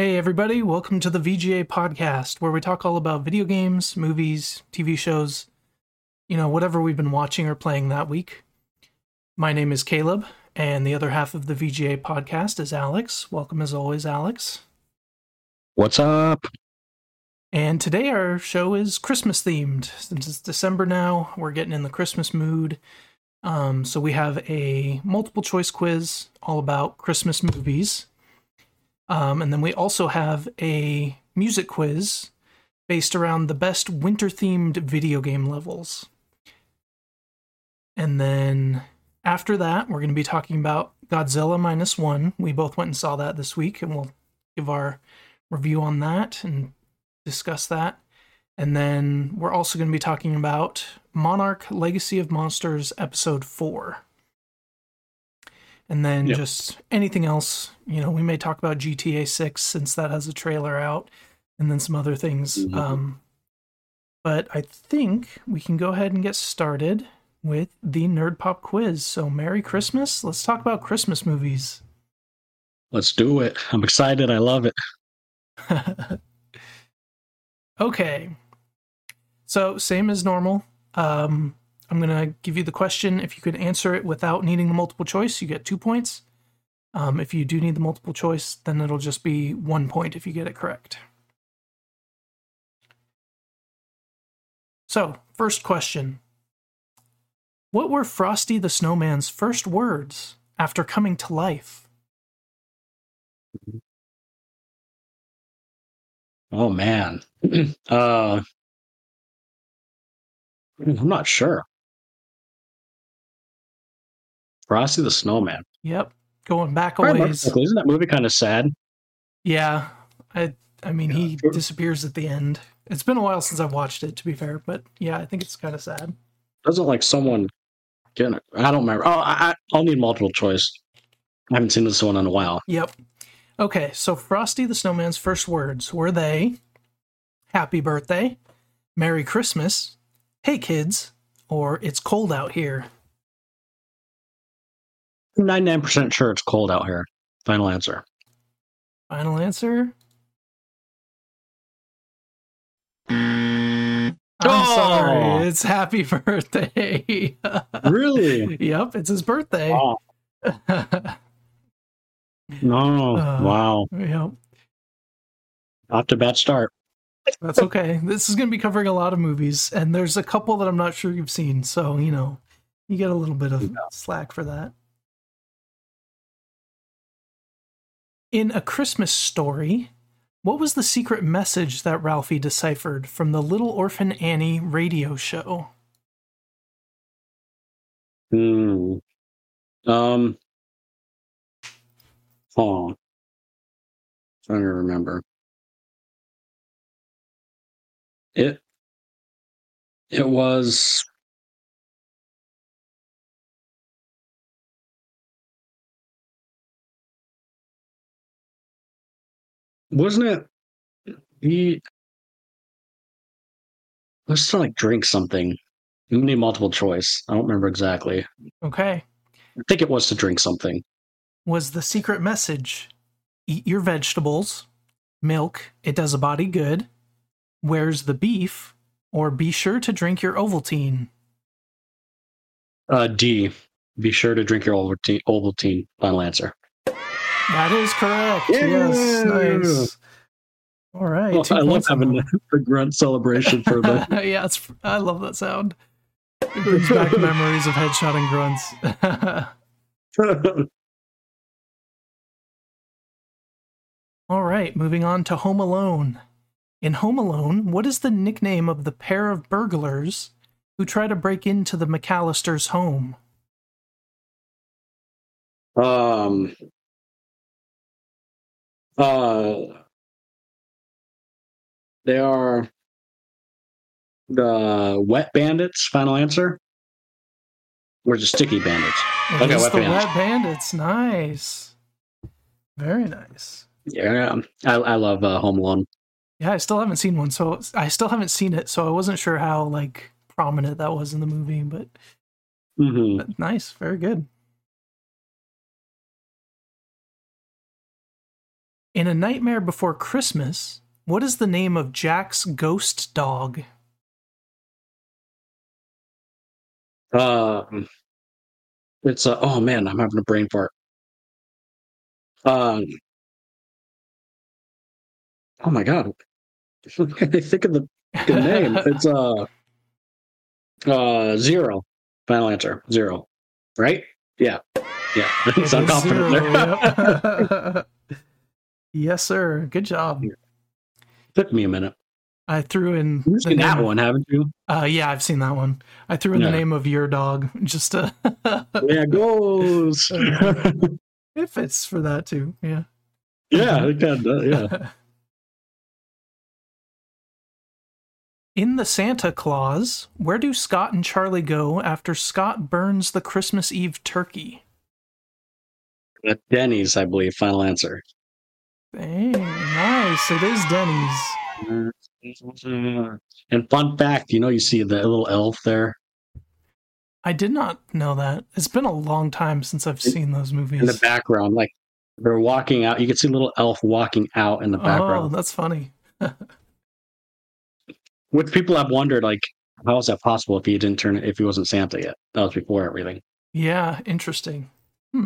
Hey, everybody, welcome to the VGA podcast, where we talk all about video games, movies, TV shows, you know, whatever we've been watching or playing that week. My name is Caleb, and the other half of the VGA podcast is Alex. Welcome as always, Alex. What's up? And today our show is Christmas themed. Since it's December now, we're getting in the Christmas mood. Um, so we have a multiple choice quiz all about Christmas movies. Um, and then we also have a music quiz based around the best winter themed video game levels. And then after that, we're going to be talking about Godzilla Minus One. We both went and saw that this week, and we'll give our review on that and discuss that. And then we're also going to be talking about Monarch Legacy of Monsters Episode 4 and then yep. just anything else. You know, we may talk about GTA 6 since that has a trailer out, and then some other things. Mm-hmm. Um, but I think we can go ahead and get started with the Nerd Pop quiz. So, Merry Christmas. Let's talk about Christmas movies. Let's do it. I'm excited. I love it. okay. So, same as normal. Um, I'm going to give you the question. If you could answer it without needing the multiple choice, you get two points. Um, if you do need the multiple choice, then it'll just be one point if you get it correct. So, first question What were Frosty the Snowman's first words after coming to life? Oh, man. uh, I'm not sure. Frosty the Snowman. Yep. Going back a ways. Isn't that movie kind of sad? Yeah. I I mean, yeah. he disappears at the end. It's been a while since I've watched it, to be fair, but yeah, I think it's kind of sad. Doesn't like someone get it? I don't remember. Oh, I, I'll need multiple choice. I haven't seen this one in a while. Yep. Okay, so Frosty the Snowman's first words were they Happy Birthday, Merry Christmas, Hey Kids, or It's Cold Out Here? 99% sure it's cold out here. Final answer. Final answer? I'm oh! sorry. It's happy birthday. really? Yep, it's his birthday. Wow. no. Uh, wow. Yep. Off to bad start. That's okay. This is going to be covering a lot of movies, and there's a couple that I'm not sure you've seen, so you know, you get a little bit of slack for that. In A Christmas Story, what was the secret message that Ralphie deciphered from the Little Orphan Annie radio show? Hmm. Um. Oh. Trying to remember. It. It was wasn't it he was to like drink something. You need multiple choice. I don't remember exactly. Okay. I think it was to drink something. Was the secret message eat your vegetables, milk, it does a body good, where's the beef, or be sure to drink your Ovaltine? Uh, D. Be sure to drink your Ovaltine. Ovaltine. Final answer. That is correct. Yeah. Yes, nice. All right. Well, I love having the, grunt celebration for the. yeah, it's, I love that sound. It brings back memories of headshot and grunts. All right, moving on to Home Alone. In Home Alone, what is the nickname of the pair of burglars who try to break into the McCallisters' home? Um, uh, they are the wet bandits. Final answer. Or just sticky bandits. It okay, wet the bandits. wet bandits. Nice. Very nice. Yeah, I, I love uh, Home Alone. Yeah, I still haven't seen one, so I still haven't seen it, so I wasn't sure how like prominent that was in the movie, but, mm-hmm. but nice, very good. In A Nightmare Before Christmas, what is the name of Jack's ghost dog? Um, it's a. Oh man, I'm having a brain fart. Um. Oh my god. I think of the, the name. It's uh. Uh, zero. Final answer. Zero. Right? Yeah. Yeah. So confident zero, there. yep. Yes, sir. Good job. Took me a minute. I threw in You've seen name that one, haven't you? Uh, yeah, I've seen that one. I threw in the name of your dog just to. Yeah, goes. it fits for that too. Yeah. yeah, it kind of, yeah. In the Santa Claus, where do Scott and Charlie go after Scott burns the Christmas Eve turkey? At Denny's, I believe. Final answer. Dang, nice. It is Denny's. Mm-hmm. And fun fact, you know, you see the little elf there I did not know that. It's been a long time since I've seen those movies. in the background. Like they're walking out. You can see a little elf walking out in the oh, background. Oh, that's funny. Which people have wondered, like, how is that possible if he didn't turn it if he wasn't Santa yet? That was before everything. Yeah, interesting. Hmm.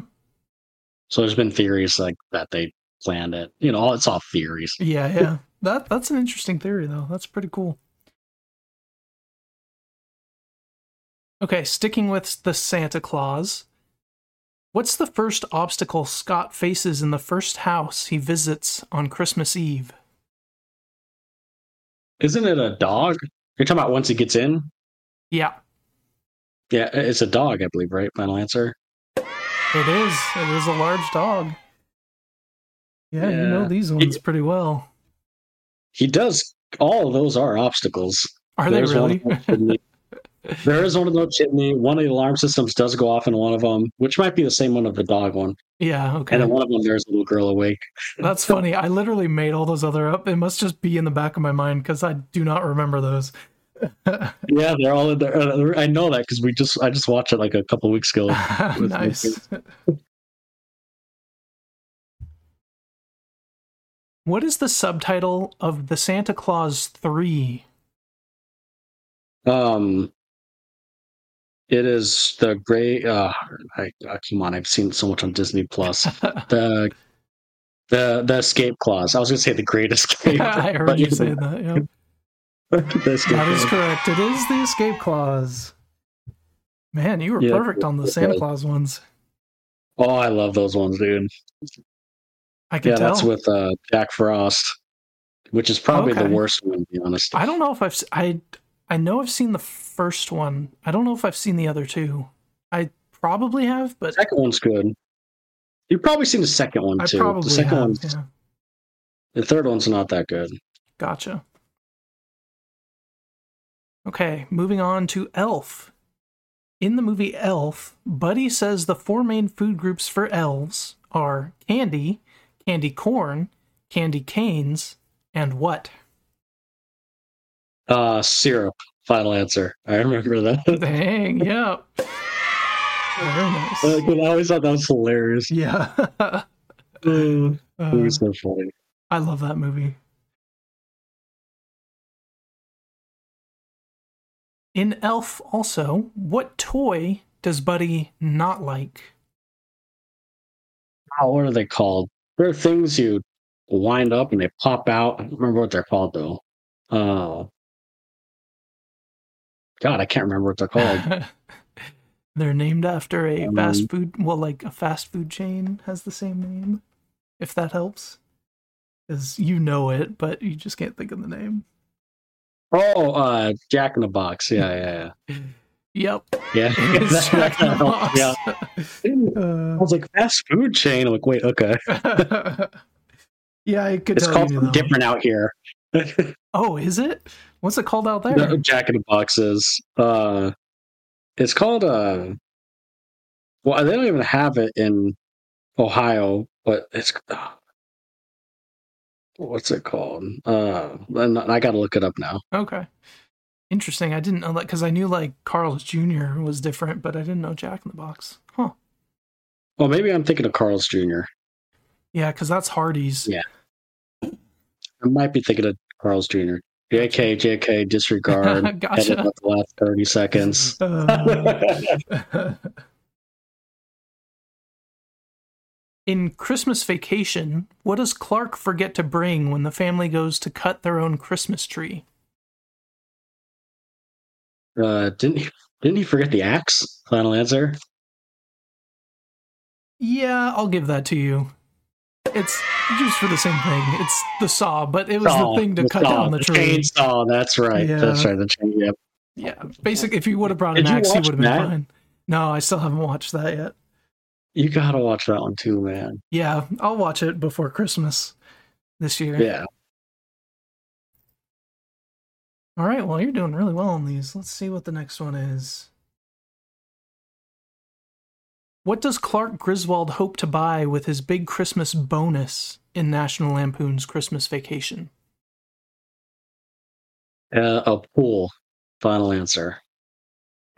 So there's been theories like that they planned it. You know, it's all theories. Yeah, yeah. That that's an interesting theory though. That's pretty cool. Okay, sticking with the Santa Claus. What's the first obstacle Scott faces in the first house he visits on Christmas Eve? Isn't it a dog? You're talking about once he gets in? Yeah, Yeah, it's a dog, I believe, right? Final answer. it is. It is a large dog. Yeah, you know these ones pretty well. He does. All of those are obstacles. Are There's they really? of those chimney. there is one of those chimney. One of the alarm systems does go off in one of them, which might be the same one of the dog one. yeah, okay. And in one of them, there's a little girl awake. That's funny. I literally made all those other up. It must just be in the back of my mind because I do not remember those. Yeah, they're all in there. Uh, I know that because we just I just watched it like a couple weeks ago. nice. What is the subtitle of the Santa Claus 3? Um, it is the great. Uh, I, uh, come on, I've seen so much on Disney Plus. the the the escape clause. I was gonna say the great escape. I heard you say that. Yeah. That is clause. correct. It is the escape clause. Man, you were Yeah, perfect on the Santa. Claus ones. Oh, I love those ones, dude. I can Yeah, tell. that's with uh, Jack Frost, which is probably Okay. the worst one, to be honest. I don't know if I've I I know I've seen the first one. I don't know if I've seen the other two. I probably have, but The second one's good. You've probably seen the second one I too. probably the second one's Yeah. the third one's not that good. Gotcha. Okay, moving on to Elf. In the movie Elf, Buddy says the four main food groups for elves are candy, candy corn, candy canes, and what? Uh, syrup. Final answer. I remember that. Dang, yeah. Very nice. Like, I always thought that was hilarious. Yeah. Uh, it was so funny. I love that movie. In Elf, also, what toy does Buddy not like? Oh, what are they called? There are things you wind up and they pop out. I don't remember what they're called though. Uh, God, I can't remember what they're called. They're named after a Um, fast food, well, like a fast food chain has the same name, if that helps. Because you know it, but you just can't think of the name. oh, uh, Jack in the Box. Yeah, yeah, yeah, Yep. yeah. Yeah, It is Jack in the Box. yeah. I Uh, was like, fast food chain. I'm like, wait, okay. yeah, I could It's called different out here. Oh, is it? What's it called out there? No, Jack in the Box is. Uh, it's called. Uh, well, they don't even have it in Ohio, but it's. Uh, what's it called? Uh, and I got to look it up now. Okay. Interesting. I didn't know that because I knew like Carl's Jr. was different, but I didn't know Jack in the Box. Huh. Well, maybe I'm thinking of Carl's Jr. Yeah, because that's Hardee's. Yeah. I might be thinking of Carl's Jr. JK, JK, disregard. Gotcha. The last 30 seconds. Uh, in Christmas Vacation, what does Clark forget to bring when the family goes to cut their own Christmas tree? Uh, didn't he, didn't he forget the axe? Final answer. Yeah, I'll give that to you. It's used for the same thing. It's the saw, but it was Oh, the thing to the cut saw, down the tree. Chainsaw. That's right. That's right. The chain. Yep. Yeah, basically, if you would have brought an axe, he would have been that? fine. No, I still haven't watched that yet. You gotta watch that one too, man. Yeah, I'll watch it before Christmas this year. Yeah. All right, well, you're doing really well on these. Let's see what the next one is. What does Clark Griswold hope to buy with his big Christmas bonus in National Lampoon's Christmas Vacation? Uh, a pool. Final answer.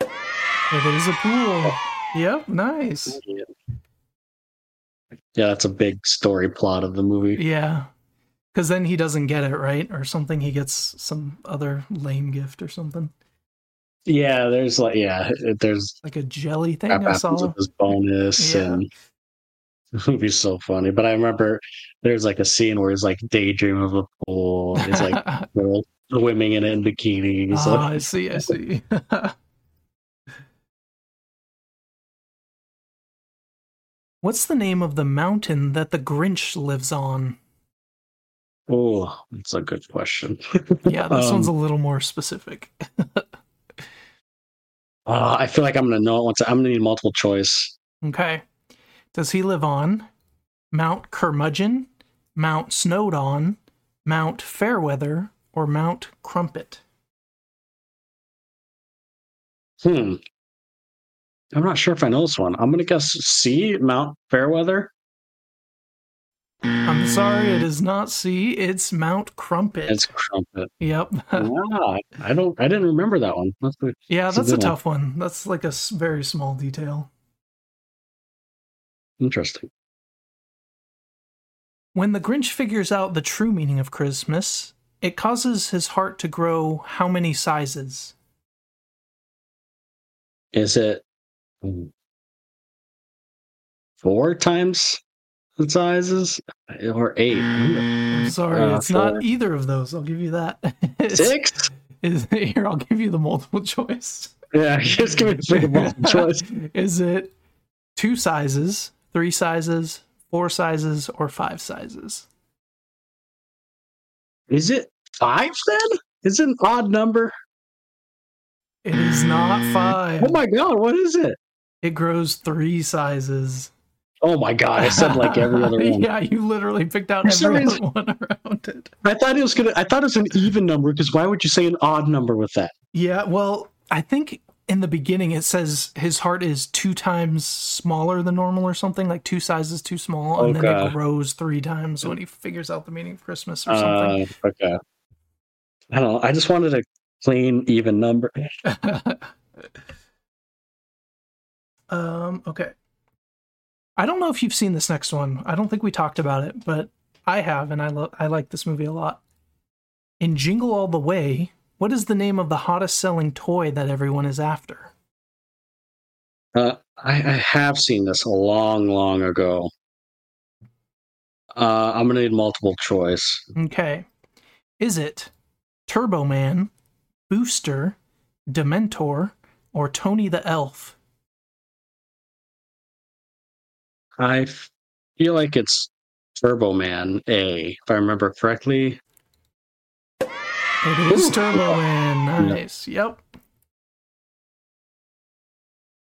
It is a pool. Yep, nice. Yeah, that's a big story plot of the movie. Yeah. Because then he doesn't get it, right? Or something. He gets some other lame gift or something. Yeah, there's like yeah, there's Like a jelly thing I saw. with this bonus Yeah. and the be so funny. But I remember there's like a scene where he's like daydreaming of a pool. He's like swimming in it in bikinis. oh, I see, I see. What's the name of the mountain that the Grinch lives on? Oh, that's a good question. Yeah, this one's a Um, little more specific. oh, I feel like I'm gonna know it once. I'm gonna need multiple choice. Okay. Does he live on Mount Curmudgeon, Mount Snowdon, Mount Fairweather, or Mount Crumpet? Hmm. I'm not sure if I know this one. I'm gonna guess C, Mount Fairweather. I'm sorry, it is not C, it's Mount Crumpet. It's Crumpet. Yep. wow, ah, I don't. I didn't remember that one. That's a- yeah, a that's a one. tough one. That's like a very small detail. interesting. When the Grinch figures out the true meaning of Christmas, it causes his heart to grow how many sizes? Is it hmm, four times sizes or eight? I'm sorry, Uh, it's not either of those. I'll give you that. Six? Is here? I'll give you the multiple choice. Yeah, just give me the multiple choice. Is it two sizes, three sizes, four sizes, or five sizes? Is it five then? Is it an odd number? It is not five. Oh my god, what is it? It grows three sizes. Oh my god, I said like every other one. yeah, you literally picked out For every other one around it. I thought it was gonna I thought it was an even number because why would you say an odd number with that? Yeah, well, I think in the beginning it says his heart is two times smaller than normal or something, like two sizes too small, and then it grows three times when he figures out the meaning of Christmas or something. Uh, okay. I don't know. I just wanted a clean, even number. um, okay. I don't know if you've seen this next one. I don't think we talked about it, but I have, and I lo- I like this movie a lot. In Jingle All the Way, what is the name of the hottest selling toy that everyone is after? Uh, I, I have seen this a long, long ago. Uh, I'm gonna need multiple choice. Okay. Is it Turbo Man, Booster, Dementor, or Tony the Elf? I feel like it's Turbo Man A, if I remember correctly. It is. Turbo Man. Nice. Yep.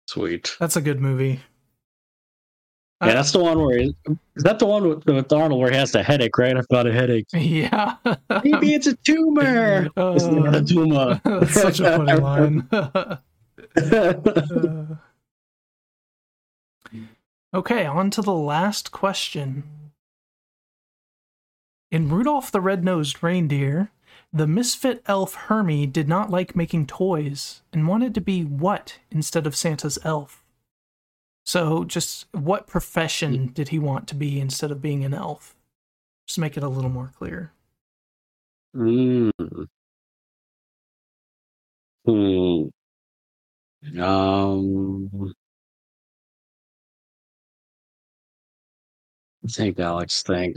Sweet. That's a good movie. Yeah, that's the one where is that the one with, with Arnold where he has the headache, right? I've got a headache. Yeah. Maybe it's a tumor. it's not a tumor. That's such a funny line. Uh, okay, on to the last question. In Rudolph the Red-Nosed Reindeer, the misfit elf Hermie did not like making toys and wanted to be what instead of Santa's elf? So, just what profession did he want to be instead of being an elf? Just make it a little more clear. Mm. Hmm. Um. Think, Alex. Think.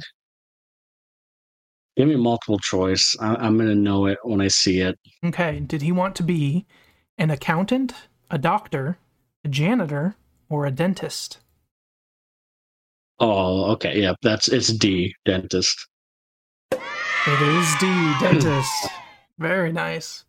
Give me multiple choice. I, I'm gonna know it when I see it. Okay. Did he want to be an accountant, a doctor, a janitor, or a dentist? Oh, okay. Yeah, that's it's D, dentist. It is D, dentist. Very nice.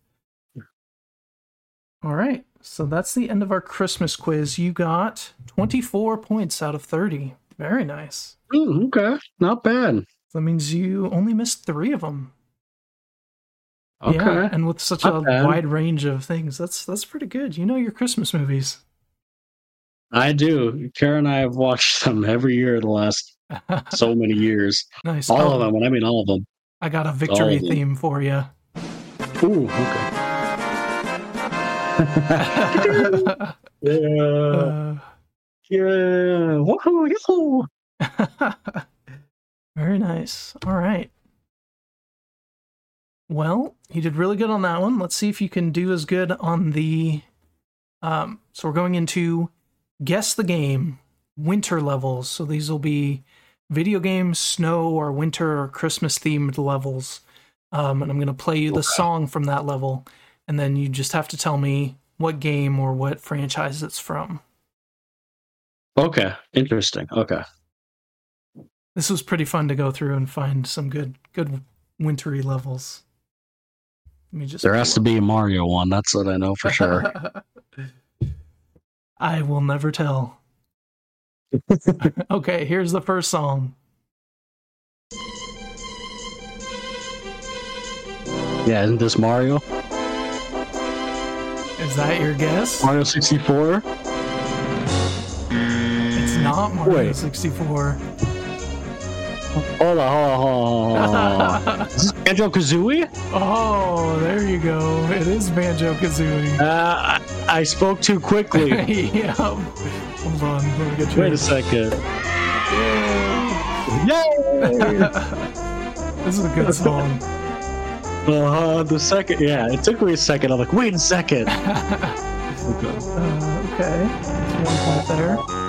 All right. So that's the end of our Christmas quiz. You got 24 points out of 30. Very nice. Mm, okay, not bad. That means you only missed three of them. Okay, Yeah, and with such Not a bad. wide range of things, that's that's pretty good. You know your Christmas movies. I do. Kara and I have watched them every year the last so many years. nice. All Oh, of them. When I mean all of them. I got a victory theme for you. Ooh, okay. yeah, Uh, yeah. Woohoo, yahoo. Very nice. All right. Well, you did really good on that one. Let's see if you can do as good on the. Um, so we're going into guess the game winter levels. So these will be video game, snow, or winter or Christmas themed levels. Um, and I'm going to play you the Okay. song from that level, and then you just have to tell me what game or what franchise it's from. Okay, interesting. Okay. This was pretty fun to go through and find some good good wintry levels. Let me just There has to be a Mario one. That's what I know for sure. I will never tell. okay, here's the first song. yeah, isn't this Mario? Is that your guess? Mario 64? Not Mario Wait. 64. Hold on, hold on, hold on, hold on. Is this Banjo Kazooie? oh, there you go. It is Banjo Kazooie. Uh, I, I spoke too quickly. yeah. Hold on, let me get you. Wait a second. Yay! this is a good song. Uh, the second, yeah, it took me a second. I'm like, wait a second. Uh, okay, one point there.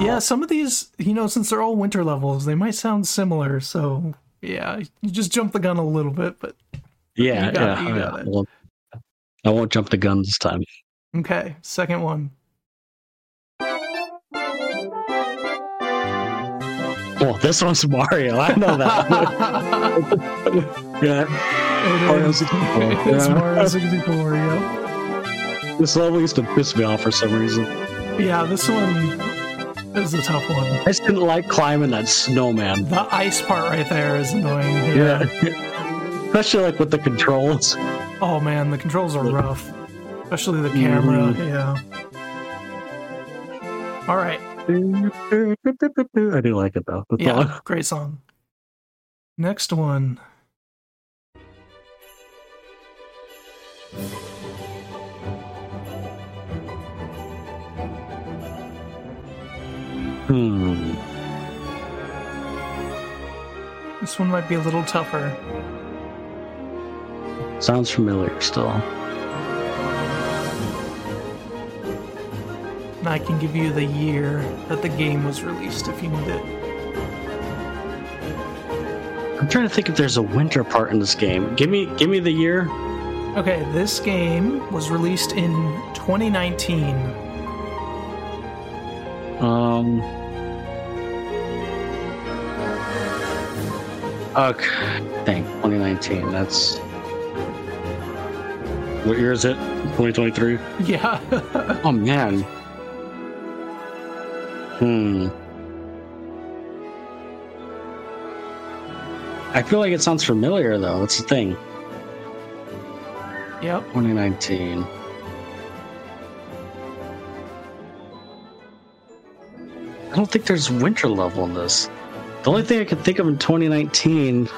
Yeah, some of these, you know, since they're all winter levels, they might sound similar. So yeah, you just jump the gun a little bit, but Yeah, got yeah, yeah. I won't- I won't jump the gun this time. okay. Second one. Oh, this one's Mario. I know that. yeah, Mario 64. It's Yeah. Mario 64. Yep. this level used to piss me off for some reason. Yeah, this one is a tough one. I just didn't like climbing that snowman. The ice part right there is annoying. Yeah. Especially like with the controls. Oh man, the controls are rough, especially the camera. Mhm. Yeah. All right. I do like it though. The Yeah, great song. Next one. Hmm. This one might be a little tougher. Sounds familiar still. And I can give you the year that the game was released if you need it. I'm trying to think if there's a winter part in this game. Give me give me the year. Okay, this game was released in 2019. Um Okay. Dang, 2019. That's what year is it? 2023? Yeah. Oh man. Hmm. I feel like it sounds familiar though. That's the thing. yep. 2019. Don't think there's winter level in this. The only thing I can think of in 2019,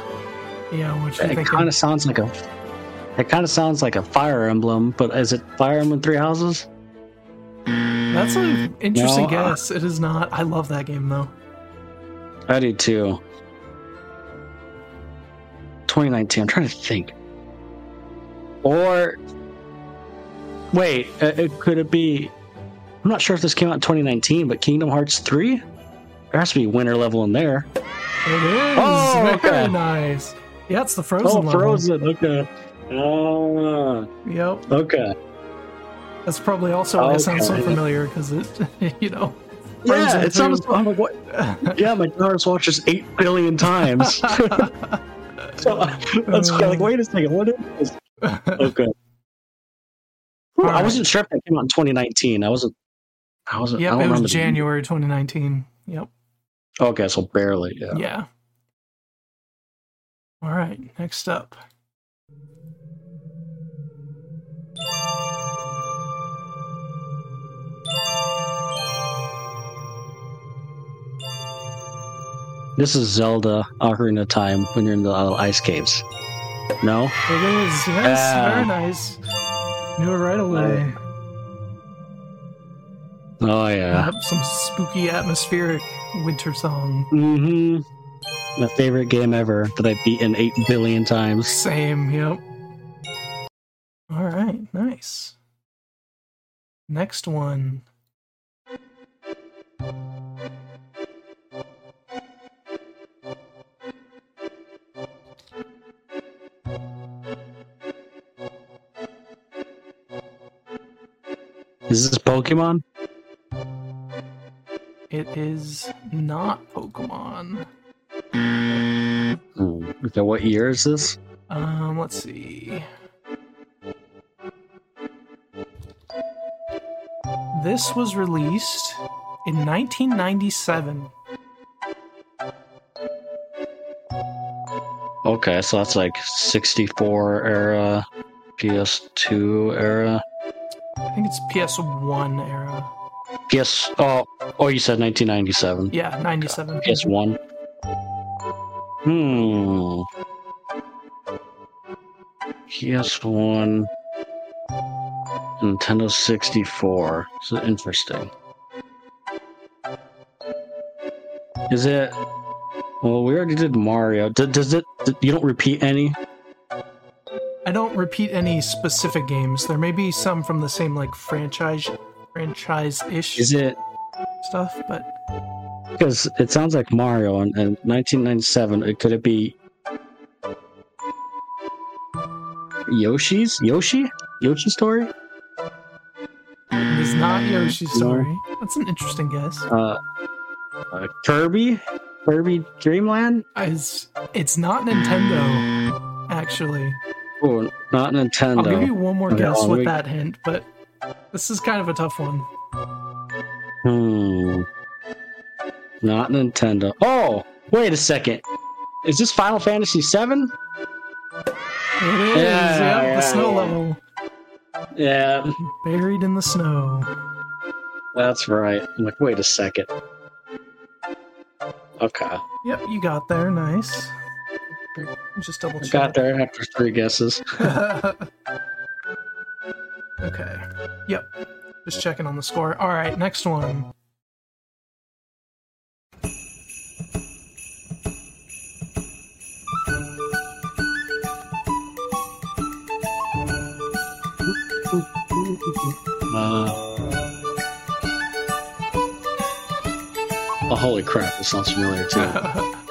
Yeah, you it kind of sounds like a. It kind of sounds like a Fire Emblem, but is it Fire Emblem Three Houses? That's an interesting No, guess. It is not. I love that game though. I do too. 2019. I'm trying to think. Or wait, uh, it, could it be? I'm not sure if this came out in 2019, but Kingdom Hearts 3. There has to be winter level in there. It is Oh, very okay. nice. Yeah, it's the Frozen oh, level. Frozen. Okay. Oh, Yep, okay. that's probably also why it sounds so familiar because it, you know. Yeah, it sounds. I'm like, what? Yeah, my daughter's watched this eight billion times. so that's Uh. like, wait a second, what is this? Okay. Whew, I wasn't sure if that came out in 2019. I wasn't. I wasn't. I yep, it was January 2019. Yep. Okay, so barely. Yeah. Yeah. All right, next up. This is Zelda Ocarina of Time when you're in the uh, ice caves. No. It is. Yes, Yeah. very nice. Knew it right away. Oh yeah. Yep, some spooky atmospheric winter song. Mm-hmm. My favorite game ever that I've beaten eight billion times. Same, yep. All right, nice. Next one. Is this Pokemon? It is not Pokemon. Hmm. Okay, what year is this? Um, let's see. This was released in 1997. Okay, so that's like 64 era, PS2 era, I think it's PS1 era. PS. Oh, oh, you said 1997. Yeah, 97. PS1. Hmm. PS1. Nintendo 64. So interesting. Is it? Well, we already did Mario. D- does it? d- You don't repeat any? I don't repeat any specific games. There may be some from the same like franchise franchise-ish Is it? Stuff, but Because it sounds like Mario and, and 1997. It could it be Yoshi's Yoshi Yoshi story? it is not Yoshi's No. story. That's an interesting guess. Uh, uh, Kirby Kirby Dreamland? It's, it's not Nintendo, actually. Oh, not Nintendo. I'll give you one more Okay, guess with wait. that hint, but this is kind of a tough one. Hmm. Not Nintendo. Oh, wait a second. Is this Final Fantasy VII? It is, Yeah, yep, yeah, the snow yeah. level. Yeah, Buried in the snow. that's right. I'm like, wait a second. Okay. Yep, you got there. Nice. Just double I check. got there after three guesses. Just checking on the score. All right, next one. Uh, oh, holy crap, this sounds familiar too.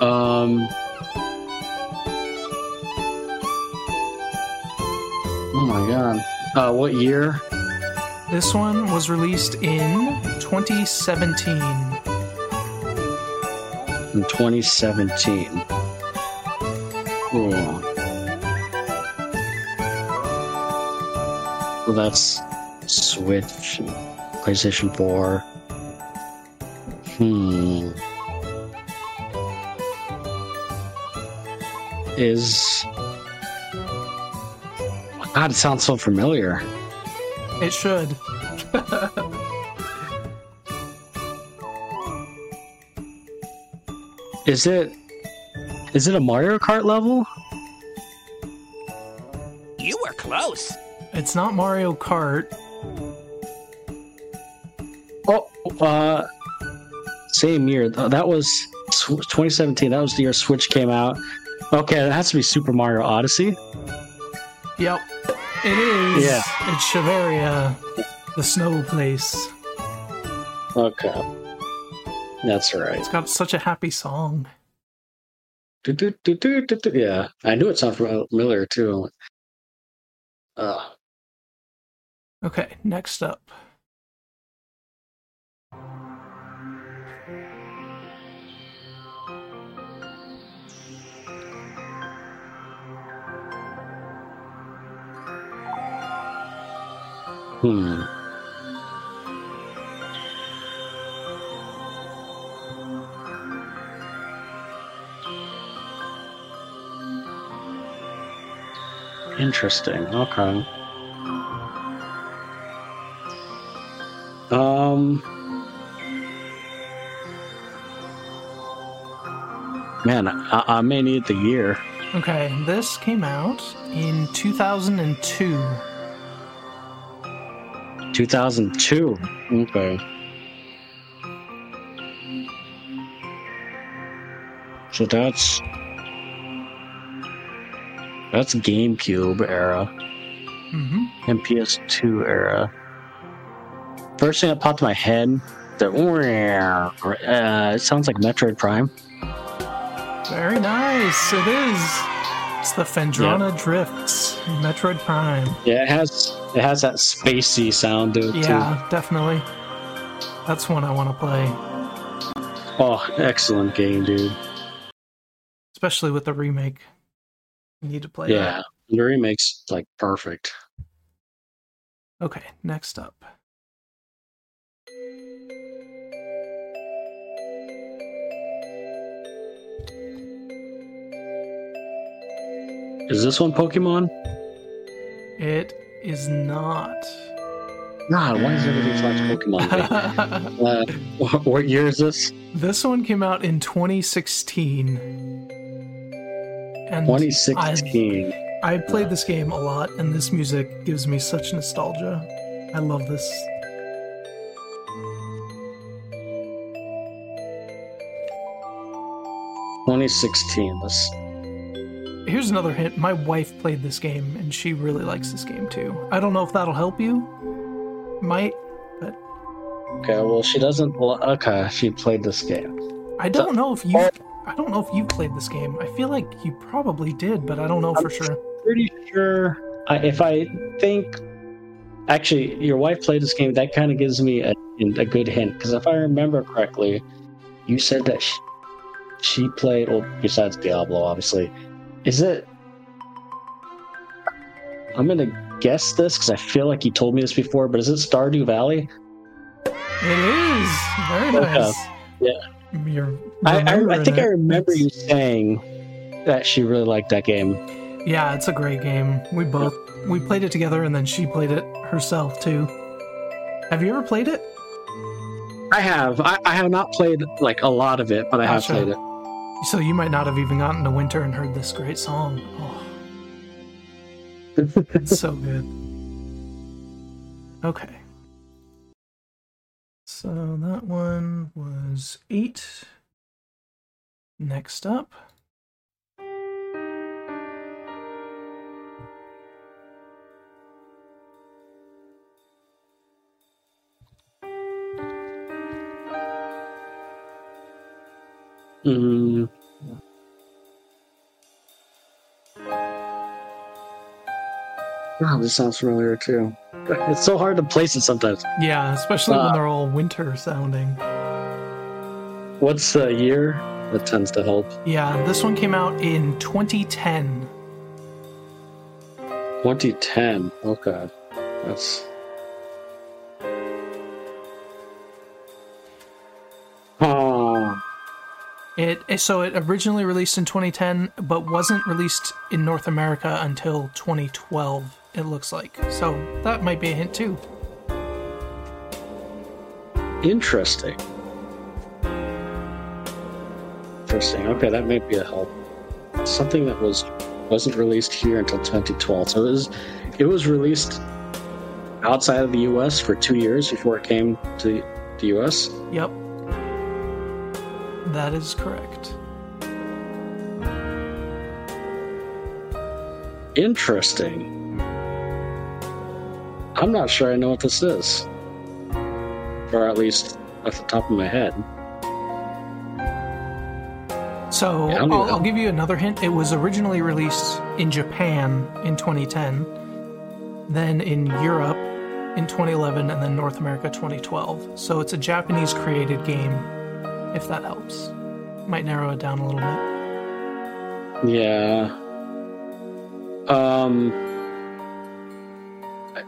Um. Oh my god. Uh, what year? this one was released in 2017. In 2017. Cool. Well, that's Switch, PlayStation 4. Hmm. Is. God, it sounds so familiar. It should. Is it? Is it a Mario Kart level? You were close. It's not Mario Kart. Oh, uh, same year. That was 2017. That was the year Switch came out. Okay, that has to be Super Mario Odyssey. Yep, it is. Yeah. It's Shiveria, the snow place. Okay. That's right. It's got such a happy song. Do, do, do, do, do, do. Yeah, I knew it sounded familiar too. Uh, Okay, next up. Hmm. Interesting. Okay. Um. Man, I, I may need the year. Okay, this came out in 2002. 2002. Okay. So that's that's GameCube era hmm and PS2 era. First thing that popped in my head, the uh, it sounds like Metroid Prime. Very nice. It is. It's the Phendrana Drifts, Metroid Prime. Yeah, it has it has that spacey sound to it too. Yeah, definitely. That's one I want to play. Oh, excellent game, dude. especially with the remake. You need to play Yeah, the remake's like perfect. Okay, next up. Is this one Pokemon? It is not. God, why is everything flash Pokemon? uh, what, what year is this? this one came out in 2016. And 2016. I played this game a lot, and this music gives me such nostalgia. I love this. Twenty sixteen. This Here's another hint. My wife played this game, and she really likes this game too. I don't know if that'll help you. Might, but okay. Well, she doesn't. Well, okay, she played this game. I don't know if you. Oh. I don't know if you played this game. I feel like you probably did, but I don't know for sure. Pretty sure. I, if I think, actually, your wife played this game. That kind of gives me a, a good hint because if I remember correctly, you said that she, she played. Well, besides Diablo, obviously, is it? I'm gonna guess this because I feel like you told me this before, but is it Stardew Valley? It is very nice. Yeah. I, I, I think I remember It's- you saying that she really liked that game. Yeah, it's a great game. We both we played it together, and then she played it herself too. Have you ever played it? I have. I, I have not played like a lot of it, but I have played it. So you might not have even gotten to winter and heard this great song. Oh, it's so good. Okay. So that one was eight. Next up. Mm. Wow, this sounds familiar too. It's so hard to place it sometimes. Yeah, especially when Uh, they're all winter sounding. What's the year? That tends to help. Yeah, this one came out in 2010. 2010. Oh god, That's. It so it originally released in 2010, but wasn't released in North America until 2012. It looks like so that might be a hint too. interesting. Interesting. Okay, that might be a help. Something that was wasn't released here until 2012. So it was it was released outside of the U.S. for two years before it came to The US? Yep. That is correct. Interesting. I'm not sure I know what this is. Or at least off the top of my head. So Yeah, I'll I'll, do I'll give you another hint. It was originally released in Japan in 2010, then in Europe in 2011, and then North America 2012. So it's a Japanese created game, if that helps. Might narrow it down a little bit. Yeah. Um,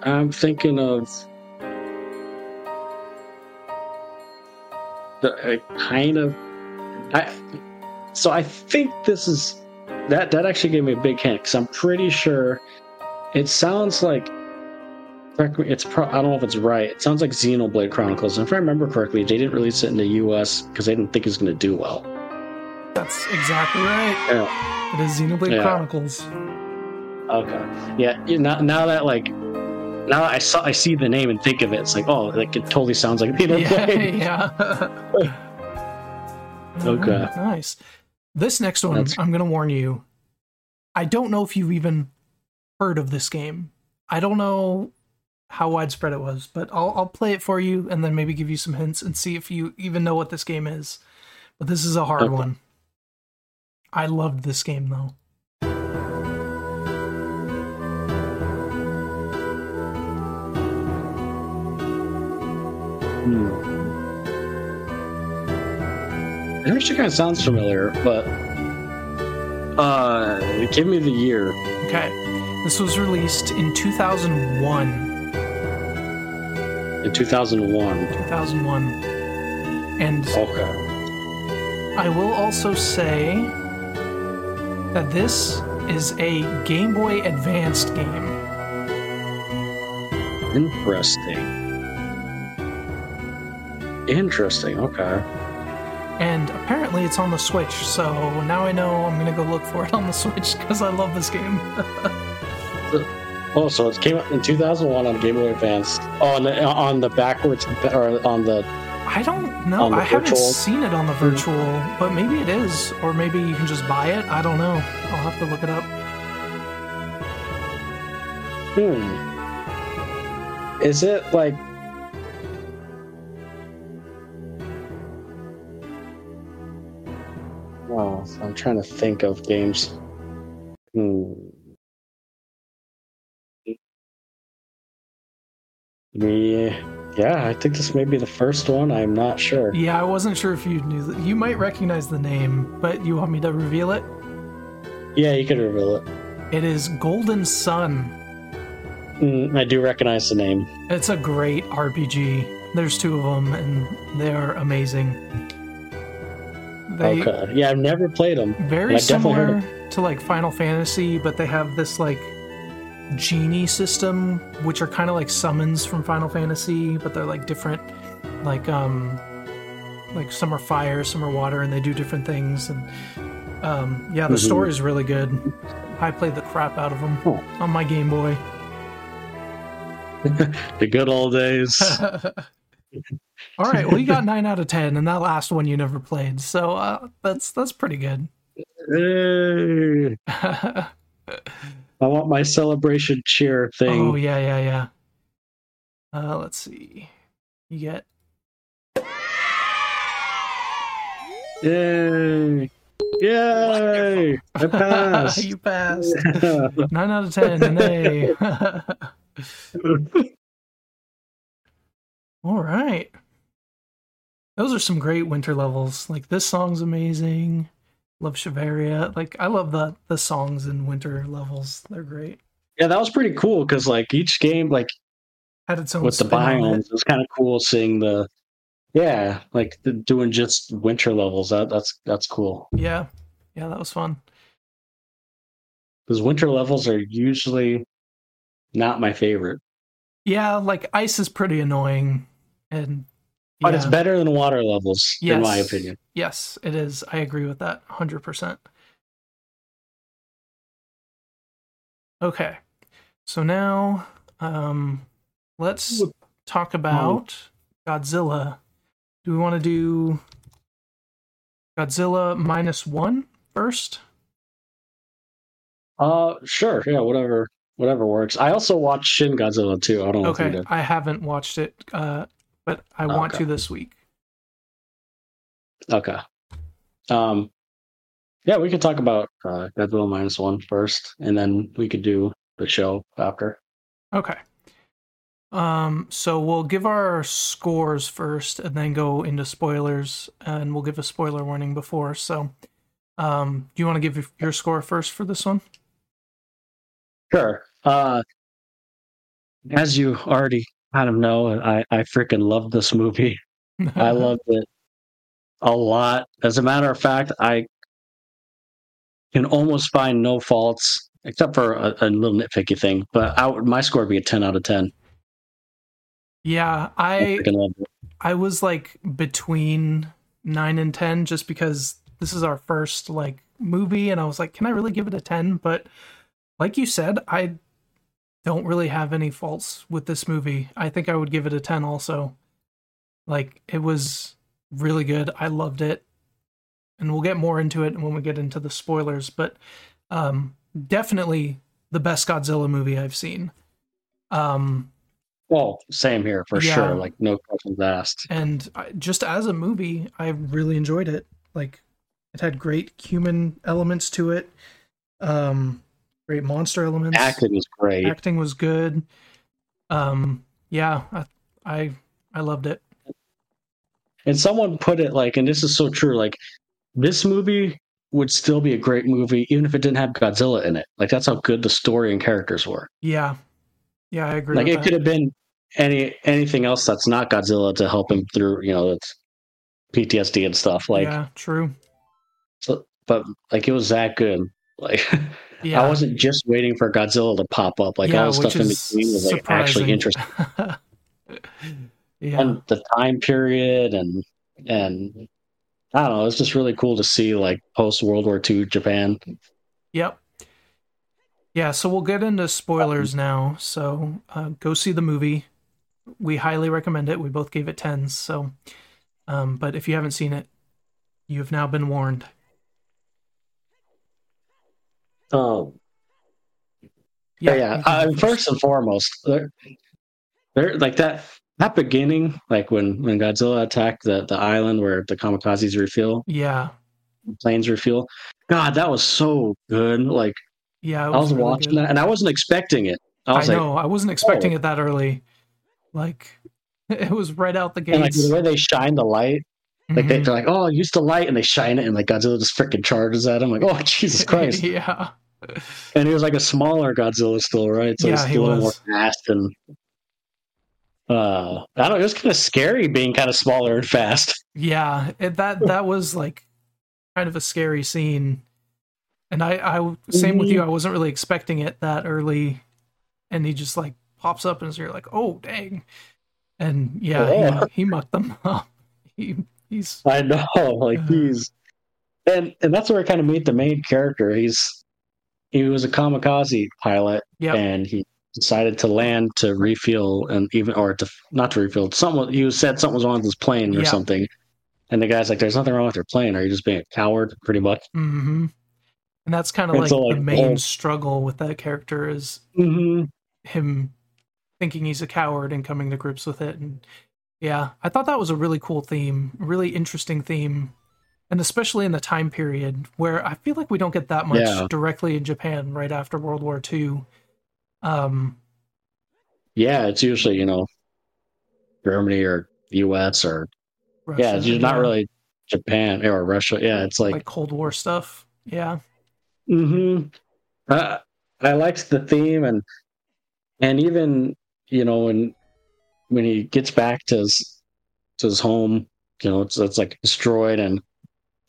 I'm thinking of the I kind of. I so I think this is that that actually gave me a big hint because I'm pretty sure it sounds like. Correct me, It's pro, I don't know if it's right. It sounds like Xenoblade Chronicles. And if I remember correctly, they didn't release it in the U.S. because they didn't think it was going to do well. That's exactly right. Yeah. It is Xenoblade Yeah. Chronicles. Okay. Yeah. Now, now that like, now that I saw, I see the name and think of it. It's like, oh, like it totally sounds like Xenoblade. Yeah, yeah. Okay. Alright, Nice. This next one, That's- I'm going to warn you. I don't know if you've even heard of this game. I don't know how widespread it was, but I'll I'll play it for you and then maybe give you some hints and see if you even know what this game is. But this is a hard Okay. one. I loved this game though. Hmm. It actually kind of sounds familiar, but uh, give me the year. Okay. This was released in 2001. In 2001. 2001. And Okay. I will also say that this is a Game Boy Advanced game. Interesting. Interesting. Okay. And apparently it's on the Switch, so now I know I'm gonna go look for it on the Switch because I love this game. Oh, so it came out in 2001 on Game Boy Advance. Oh, on the on the backwards or on the I don't know. I haven't seen it on the virtual, but maybe it is, or maybe you can just buy it. I don't know. I'll have to look it up. Hmm. Is it like? Wow, I'm trying to think of games. Hmm. Yeah, yeah, I think this may be the first one. I'm not sure. Yeah, I wasn't sure if you knew. That. You might recognize the name, but you want me to reveal it? Yeah, you could reveal it. It is Golden Sun. Mm, I do recognize the name. It's a great RPG. There's two of them, and they are amazing. They okay. Yeah, I've never played them. very I definitely heard similar to like Final Fantasy, but they have this like genie system, which are kind of like summons from Final Fantasy, but they're like different. Like um, like some are fire, some are water, and they do different things. And um, yeah, the Mhm. story is really good. I played the crap out of them Oh. on my Game Boy. The good old days. All right, well you got nine out of ten, and that last one you never played, so uh, that's that's pretty good. Hey, I want my celebration cheer thing. oh yeah, yeah, yeah. Uh, let's see. You get Yay! Yay! I passed. you passed. Nine out of ten, A. All right. Those are some great winter levels. Like this song's amazing. Love Shiveria. Like I love the the songs in winter levels. They're great. yeah, that was pretty cool because like each game, like Had its own with the biomes, it was kind of cool seeing the. Yeah, like the, doing just winter levels. That that's that's cool Yeah. Yeah, that was fun. because winter levels are usually not my favorite, Yeah, like ice is pretty annoying and but it's better than water levels, in my opinion. Yes, it is. I agree with that 100%. Okay. So now um let's talk about Godzilla Do we want to do Godzilla minus one first? Uh, sure. Yeah, whatever, whatever works. I also watched Shin Godzilla too. I don't know if you Okay, did. I haven't watched it, uh, but I want Okay. to this week. Okay. Um, yeah, we could talk about uh, Godzilla minus one first, and then we could do the show after. Okay. Um, so we'll give our scores first and then go into spoilers and we'll give a spoiler warning before. So, um, do you want to give your- your score first for this one? Sure. Uh, as you already kind of know, I I freaking love this movie. I loved it a lot. As a matter of fact, I can almost find no faults except for a, a little nitpicky thing. But I, would- my score would be a ten out of ten. Yeah, I I freaking loved it. I was like between 9 and 10 just because this is our first like movie and I was like, can I really give it a 10? But like you said, I don't really have any faults with this movie. I think I would give it a 10 also. Like it was really good. I loved it. And we'll get more into it when we get into the spoilers, but um definitely the best Godzilla movie I've seen. Um Well, same here for Yeah. sure. Like no questions asked. and I, just as a movie i really enjoyed it like it had great human elements to it um great monster elements Acting was great. acting was good um yeah I, I i loved it And someone put it like, and this is so true, like this movie would still be a great movie even if it didn't have Godzilla in it. Like that's how good the story and characters were. yeah yeah i agree Like with it that. could have been any anything else that's not Godzilla to help him through, you know, it's PTSD and stuff. Like yeah true so, but like it was that good. Like yeah I wasn't just waiting for Godzilla to pop up. Like all the stuff in between was like actually interesting. yeah and the time period and and I don't know, it's just really cool to see like post World War II Japan. Yep. Yeah, so we'll get into spoilers now. So uh, go see the movie. We highly recommend it. We both gave it tens. So, um, but if you haven't seen it, you have now been warned. Um, yeah, yeah. Uh, first and foremost, they're, they're like that that beginning, like when when Godzilla attacked the the island where the kamikazes refuel, Yeah, planes refuel. God, that was so good. Like yeah. It I was really watching good. that, and I wasn't expecting it. I I, like, know. I wasn't expecting oh. it that early. Like, it was right out the gate. like the way they shine the light, like they, Mhm. they're like, oh, use the light, and they shine it, and like Godzilla just freaking charges at him. Like, oh, Jesus Christ! yeah. And he was like a smaller Godzilla still, right? So Yeah, he's he still a little was. more fast and uh I don't know, it was kind of scary being kind of smaller and fast. Yeah, it, that that was like kind of a scary scene, and I, I same with you. I wasn't really expecting it that early, and he just like pops up, and you're like, oh dang, and yeah, Yeah. He, he mucked them up. He he's I know, like Uh. he's and and that's where I kind of made the main character. He's he was a kamikaze pilot yeah and he decided to land to refuel and even or to not to refuel something he was said something was wrong with his plane or Yeah. something. And the guy's like, There's nothing wrong with your plane, are you just being a coward, pretty much? hmm and that's kind of like so, the main struggle with that character is Mm-hmm. him thinking he's a coward and coming to grips with it and yeah i thought that was a really cool theme really interesting theme and especially in the time period where i feel like we don't get that much Yeah. directly in japan right after world war ii um Yeah, it's usually, you know, Germany or US or Russia, yeah, it's not really Japan or Russia. Yeah, it's like, like, cold war stuff yeah hmm uh, I liked the theme and and even you know when when he gets back to his to his home, you know, it's it's like destroyed and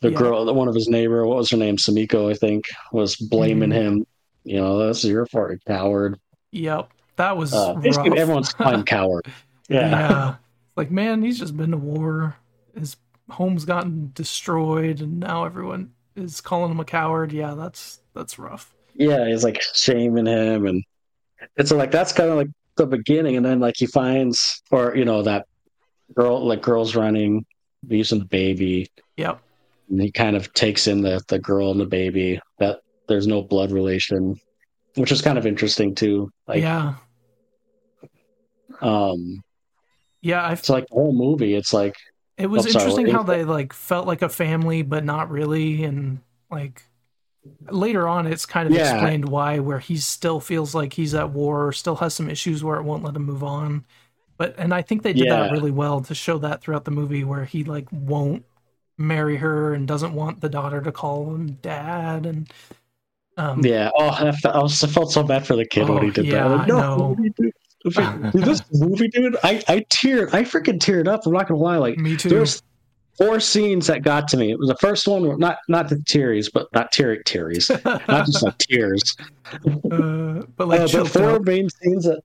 the Yeah. girl, one of his neighbor, what was her name, Sumiko, I think, was blaming Mhm. him. You know, this is your fault, coward. yep that was Uh, basically, rough. everyone's calling coward. Yeah. yeah. Like, man, he's just been to war. His home's gotten destroyed, and now everyone is calling him a coward. Yeah, that's that's rough. yeah, he's like shaming him, and it's like that's kind of like the beginning, and then like he finds, or you know, that girl, like girls running, using the baby. Yep. And he kind of takes in the the girl and the baby. That there's no blood relation, which is kind of interesting too. Like, yeah. um, Yeah, I it's like the whole movie. It's like It was interesting how they like felt like a family, but not really, and like later on, it's kind of Yeah. explained why, where he still feels like he's at war, still has some issues where it won't let him move on. But and I think they did that really well to show that throughout the movie, where he like won't marry her and doesn't want the daughter to call him dad, and um, yeah. Oh, I felt, I was- I felt so bad for the kid when Oh, he did yeah, that. I know. dude. Dude, this movie, dude, I I teared, I freaking teared up. I'm not gonna lie. Like me too. there's four scenes that got to me. It was the first one, not not the tears, but not tear tears, not just like tears. uh, but like Uh, but four up. main scenes that,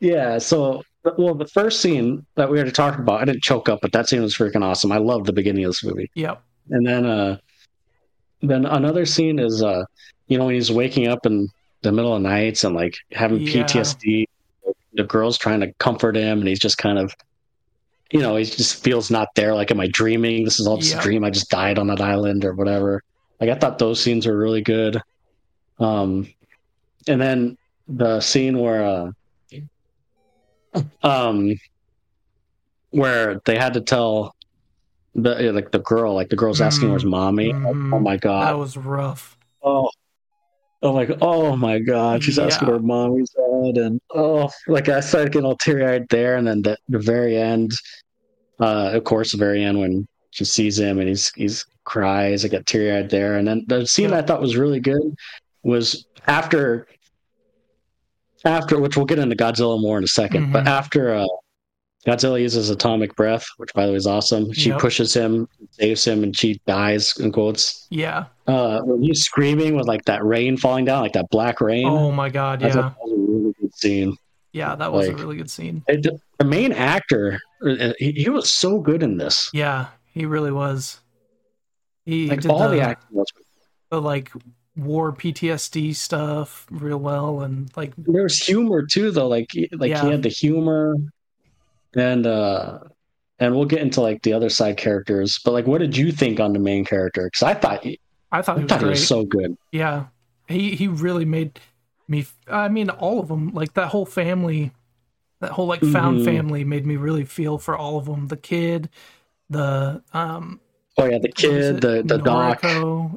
yeah. So, well, the first scene that we already talked about, I didn't choke up, but that scene was freaking awesome. I love the beginning of this movie. Yep. And then, uh, then another scene is, uh, you know, when he's waking up in the middle of nights and like having Yeah. PTSD. The girl's trying to comfort him, and he's just kind of, you know, he just feels not there. Like, am I dreaming? This is all just Yeah. a dream. I just died on that island or whatever. Like, I thought those scenes were really good. Um, and then the scene where, uh, um, where they had to tell the like the girl, like the girl's asking Mm, where's mommy. mhm. Oh my god, That was rough. Oh, I'm like, oh my God! She's asking Yeah. where mommy's at, and oh, like I started getting all teary eyed there, and then the, the very end, uh, of course, the very end when she sees him and he's he's cries, I get teary eyed there, and then the scene Yeah. I thought was really good was after after which we'll get into Godzilla more in a 2nd but Mhm. after uh, Godzilla uses atomic breath, which by the way is awesome. She Yep. pushes him, saves him, and she dies in quotes Yeah. uh when he's screaming with like that rain falling down like that black rain Oh my god. Yeah. that was a really good scene Yeah. That was like- a really good scene. It- the main actor uh, he, he was so good in this Yeah. He really was. He like did all the, the, acting was the like war PTSD stuff real well, and like there was humor too though like like Yeah. he had the humor and uh and we'll get into like the other side characters but like what did you think on the main character because i thought he, I thought I he was thought he was so good Yeah, he he really made me. I mean, all of them, like that whole family, that whole like found Mhm. family, made me really feel for all of them. The kid, the um, oh yeah the kid the the doc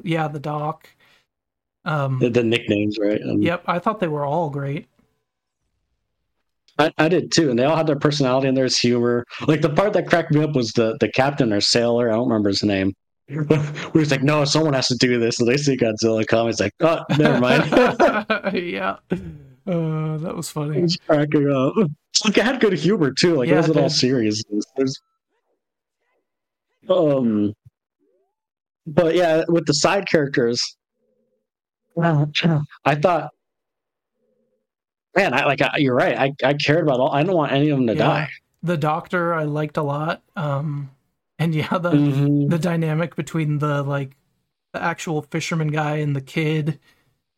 yeah, the doc. Um, the, the nicknames right and yep, I thought they were all great. I, I did too, and they all had their personality and there's humor. Like the part that cracked me up was the the captain or sailor. I don't remember his name. Where he's like, "No, someone has to do this," and they see Godzilla come. He's like, "Oh, never mind." yeah, uh, that was funny. He's cracking up. Like it had good humor too. Like Yeah, it wasn't it all serious. There's, um, but yeah, with the side characters, I thought, man, I like. I, you're right. I I cared about all. I don't want any of them to Yeah. die. The doctor I liked a lot. Um, and yeah, the Mhm. the dynamic between the like the actual fisherman guy and the kid,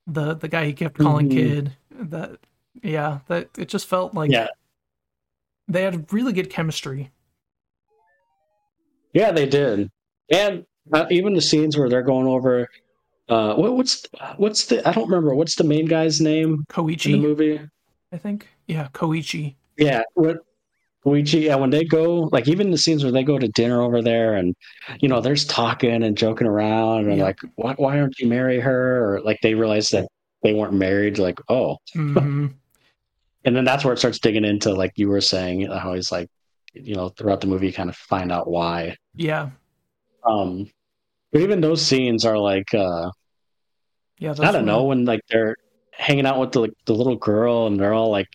the the guy he kept calling Mhm. kid. That yeah, that it just felt like Yeah. they had really good chemistry. Yeah, they did, and uh, even the scenes where they're going over. Uh, what, what's what's the? I don't remember. What's the main guy's name in the Koichi, movie? I think. Yeah, Koichi. Yeah, what Luigi. Yeah, when they go, like even the scenes where they go to dinner over there, and you know, there's talking and joking around, and Yeah. like, why why don't you marry her? Or like they realize that they weren't married. Like, oh, hmm and then that's where it starts digging into, like you were saying, how he's like, you know, throughout the movie, you kind of find out why. Yeah, Um, but even those scenes are like. uh yeah. I don't know when like they're hanging out with the the little girl and they're all like,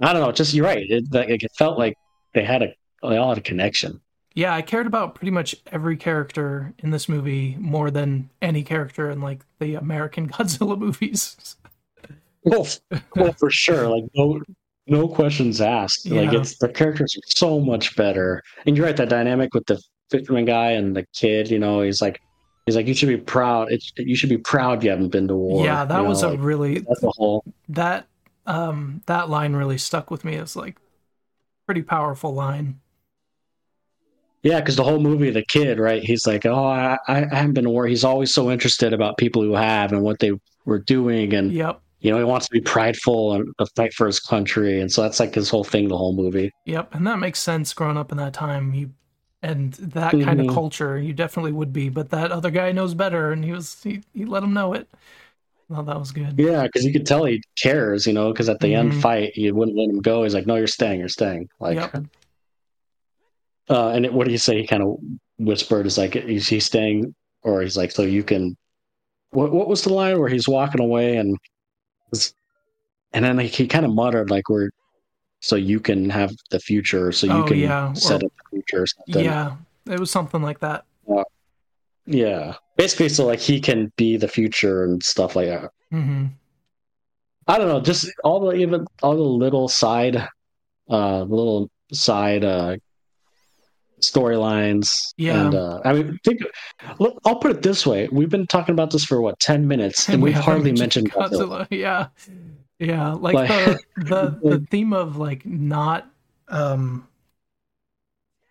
I don't know. Just you're right. It like it felt like they had a they all had a connection. Yeah, I cared about pretty much every character in this movie more than any character in like the American Godzilla movies. Well, well, for sure. Like no no questions asked. Like it's the characters are so much better. And you're right. That dynamic with the fisherman guy and the kid. You know, he's like he's like you should be proud. It's you should be proud you haven't been to war. yeah, that you know, was a like, really that's a whole. that um that line really stuck with me as like pretty powerful line. Yeah, because the whole movie, the kid, right? He's like, oh, I, I haven't been to war. He's always so interested about people who have and what they were doing, and Yep. you know, he wants to be prideful and fight for his country, and so that's like his whole thing, the whole movie. Yep. And that makes sense growing up in that time. You and that kind of Mhm. culture, you definitely would be. But that other guy knows better, and he was he, he let him know it. Well, that was good. Yeah, because you could tell he cares, you know, because at the Mhm. end fight, you wouldn't let him go. He's like, no, you're staying, you're staying. Like, Yep. uh, and it, what do you say? He kind of whispered, "Is like, is he staying?" Or he's like, "So you can." What What was the line where he's walking away and, and then like, he kind of muttered like, "We're so you can have the future, so you Oh, can yeah, set or- up the future." Or something. Yeah, it was something like that. yeah. Basically, so like he can be the future and stuff like that. hmm I don't know, just all the even all the little side, uh, little side uh storylines. Yeah. and uh, I mean, think. Look, I'll put it this way: we've been talking about this for what ten minutes, and, we we've haven't hardly mentioned Godzilla. Godzilla. Yeah, yeah. Like, Like- the the the theme of like not um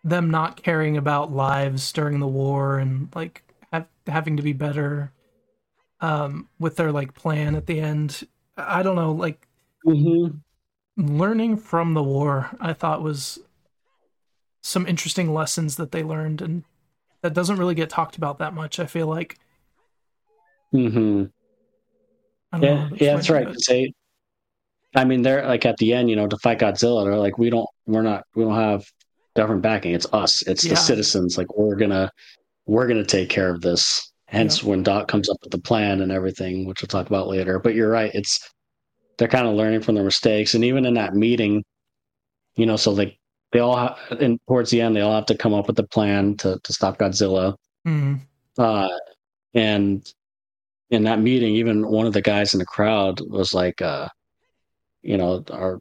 them not caring about lives during the war and like have, having to be better um with their like plan at the end. I don't know, like Mhm. learning from the war. I thought was some interesting lessons that they learned and that doesn't really get talked about that much. I feel like Mhm. Know Yeah, yeah, that's right. it, 'cause they, I mean, they're like at the end, you know, to fight Godzilla. They're like, we don't, we're not, we don't have government backing. It's us. It's Yeah. the citizens. Like we're gonna, we're gonna take care of this. Hence, when Doc comes up with the plan and everything, which we'll talk about later. But you're right. It's they're kind of learning from their mistakes, and even in that meeting, you know, so like they all, ha- and towards the end, they all have to come up with a plan to to stop Godzilla. Mhm. Uh, and in that meeting, even one of the guys in the crowd was like, uh, you know, are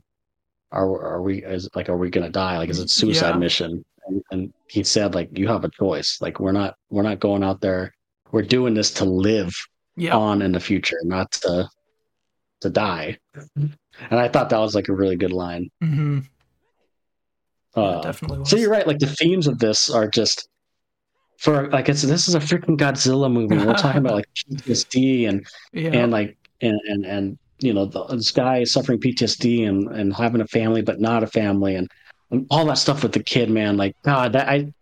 are are we is like are we gonna die? Like is it suicide Yeah. mission? And, and he said like you have a choice. Like we're not we're not going out there. We're doing this to live Yeah. on in the future, not to to die. And I thought that was like a really good line. Mm-hmm. Uh, definitely was. so you're right. Like the themes of this are just for like it's this is a freaking Godzilla movie. We're talking about like PTSD and yeah. and like and and and you know the, this guy is suffering PTSD and and having a family but not a family and, and all that stuff with the kid. Man, like God, that I.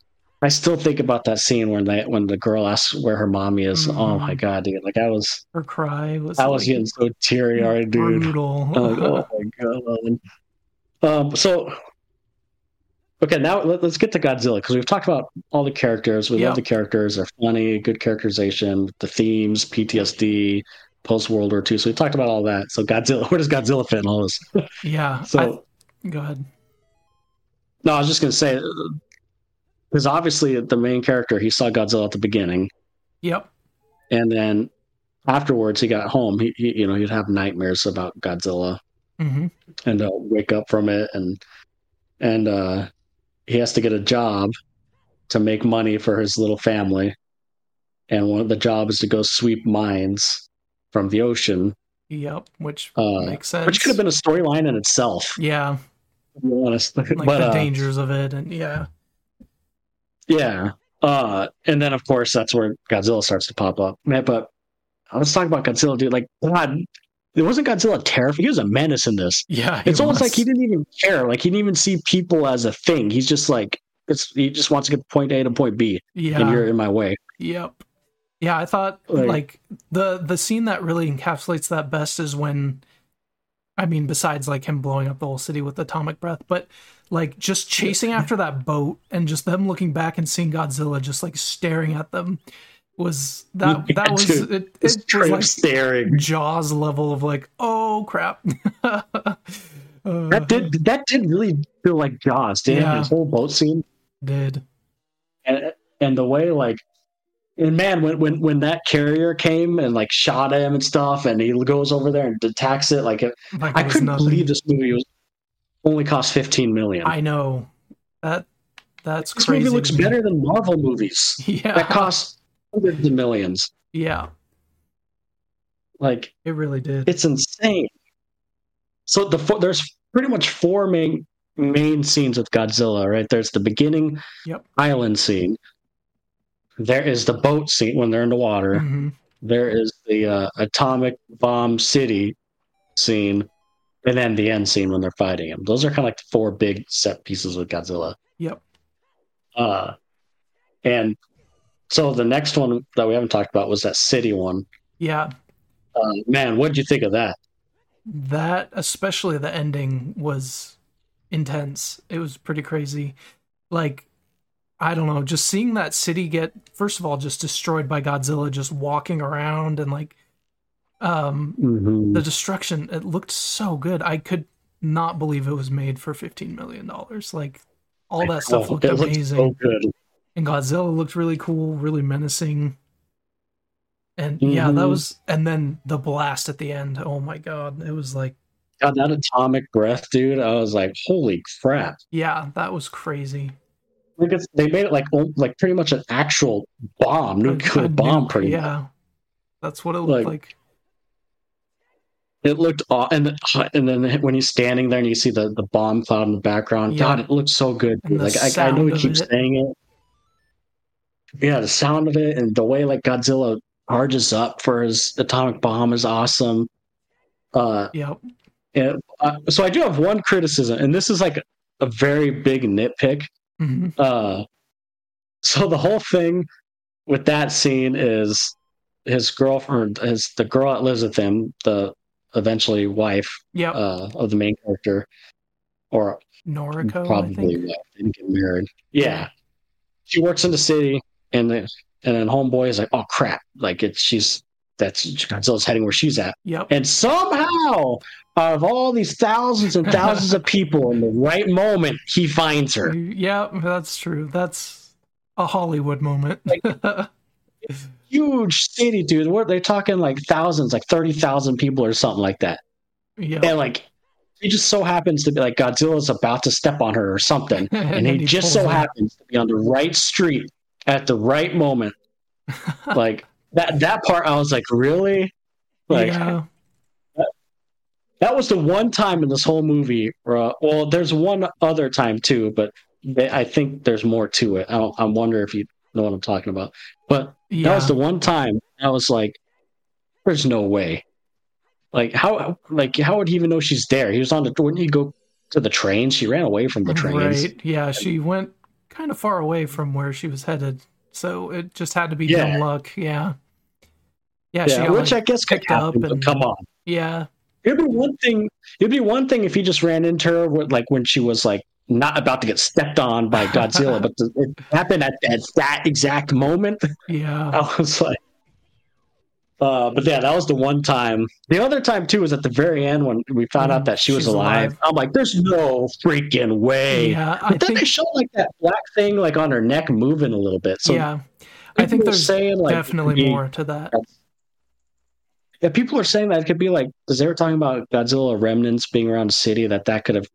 I still think about that scene when they when the girl asks where her mommy is. Oh Mhm. my god, dude! Like I was Her cry was. I was getting so teary eyed, dude. Like, oh my god. Um, so okay, now let, us get to Godzilla because we've talked about all the characters. We Yeah. love the characters; they're funny, good characterization, the themes, PTSD, post World War II. So we talked about all that. So Godzilla, where does Godzilla fit in all this? yeah. So I, go ahead. no, I was just gonna say because obviously the main character he saw Godzilla at the beginning, Yep. and then afterwards he got home. He, he you know he'd have nightmares about Godzilla. hmm and uh, wake up from it and and uh he has to get a job to make money for his little family and one of the jobs is to go sweep mines from the ocean Yep. Which uh makes sense. which could have been a storyline in itself Yeah. honest Like but the uh, dangers of it, and yeah. yeah uh and then of course that's where godzilla starts to pop up man but i was talking about godzilla dude like god it wasn't godzilla terrifying he was a menace in this Yeah. it's almost was. like he didn't even care. Like he didn't even see people as a thing. He's just like it's he just wants to get point A to point B, Yeah, and you're in my way. Yep. Yeah, I thought Like- like, the the scene that really encapsulates that best is when I mean besides like him blowing up the whole city with atomic breath, but like just chasing after that boat and just them looking back and seeing Godzilla just like staring at them was that Yeah, that was dude. it, It's it was like staring. Jaws level of like, oh crap. Uh, That did that did really feel like Jaws, didn't Yeah. His whole boat scene did. and and the way like and man when when when that carrier came and like shot him and stuff and he goes over there and attacks it like it, Like I couldn't nothing. believe this movie was only cost 15 million. I know. That that's this crazy. movie looks better than Marvel movies Yeah. that cost hundreds of millions. yeah. Like It really did. it's insane. So the four, there's pretty much four main main scenes with Godzilla, right? There's the beginning Yep. island scene. There is the boat scene when they're in the water. hmm There is the uh, atomic bomb city scene, and then the end scene when they're fighting him. Those are kind of like the four big set pieces with Godzilla. Yep. Uh, and so the next one that we haven't talked about was that city one. Yeah. Uh, man, what did you think of that? That, especially the ending, was intense. It was pretty crazy. Like, I don't know, just seeing that city get, first of all, just destroyed by Godzilla, just walking around and like, um, Mhm. the destruction, it looked so good. I could not believe it was made for $15 million. Like, all that stuff Oh, looked amazing. so good. and Godzilla looked really cool, really menacing. And yeah, that Mhm. was and then the blast at the end. Oh my god, it was like God, that atomic breath, dude. I was like, holy crap! yeah, that was crazy. They made it like like pretty much an actual bomb, nuclear bomb. Pretty much. yeah. That's what it looked Like- like. It looked aw- and the, and then when he's standing there and you see the, the bomb cloud in the background, Yeah. God, it looked so good. And dude. the Like I, I know of keeps it. saying it. Yeah, the sound of it and the way like Godzilla charges up for his atomic bomb is awesome. Uh, Yep. uh, so I do have one criticism, and this is like a very big nitpick. Hmm Uh, so the whole thing with that scene is his girlfriend, his the girl that lives with him, the eventually wife Yep. uh, of the main character, or Noriko, I probably wife, didn't get married. Yeah, she works in the city, and then and then homeboy is like, oh crap, like it's she's that's Godzilla's heading where she's at, Yep. and somehow out of all these thousands and thousands of people, in the right moment, he finds her. Yeah, that's true. That's a Hollywood moment. huge city, dude. What they're talking like thousands, like thirty thousand people or something like that. yeah. And like, it just so happens to be like Godzilla's about to step on her or something, and, then he, just so her. happens to be on the right street at the right moment. like that that part, I was like, really? Like yeah. that was the one time in this whole movie. Where, uh, well, there's one other time too, but they, I think there's more to it. I don't, I wonder if you know what I'm talking about. But Yeah. That was the one time I was like, "There's no way." Like how? Like how would he even know she's there? He was on the. Wouldn't he go to the train? She ran away from the train. Right. Yeah, she went kind of far away from where she was headed. So it just had to be Yeah. dumb luck. Yeah. Yeah, Yeah, got, which like, I guess could happen. And- come on, yeah. it'd be one thing. It'd be one thing if he just ran into her with, like when she was like not about to get stepped on by Godzilla, but it happened at, at that exact moment. Yeah. I was like, uh, but yeah, that was the one time. The other time too was at the very end when we found When out that she was alive. alive. I'm like, there's no freaking way. Yeah, I But then think they showed like that black thing like on her neck moving a little bit. So yeah. I think there's saying like definitely more to that. Yeah, people are saying that it could be like because they were talking about Godzilla remnants being around the city that that could have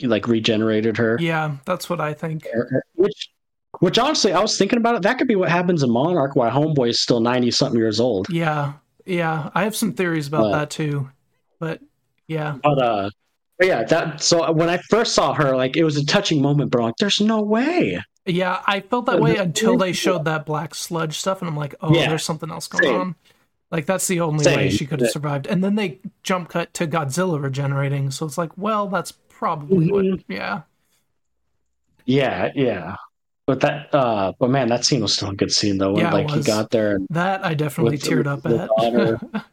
like regenerated her. Yeah, that's what I think. Which, which honestly, I was thinking about it. That could be what happens in Monarch, why Homeboy is still ninety something years old. Yeah. Yeah. I have some theories about Uh, that too. But yeah. But uh, but yeah, that. So when I first saw her, like it was a touching moment, but I'm like, there's no way. Yeah, I felt that way until they showed that black sludge stuff, and I'm like, oh, Yeah. there's something else going Same. on. Like that's the only way she could have survived. And then they jump cut to Godzilla regenerating, so it's like, well, that's probably what. Mhm. Yeah, Yeah, yeah. But that, uh, but man, that scene was still a good scene though. When Yeah, like he got there, and, that I definitely With- teared up with at.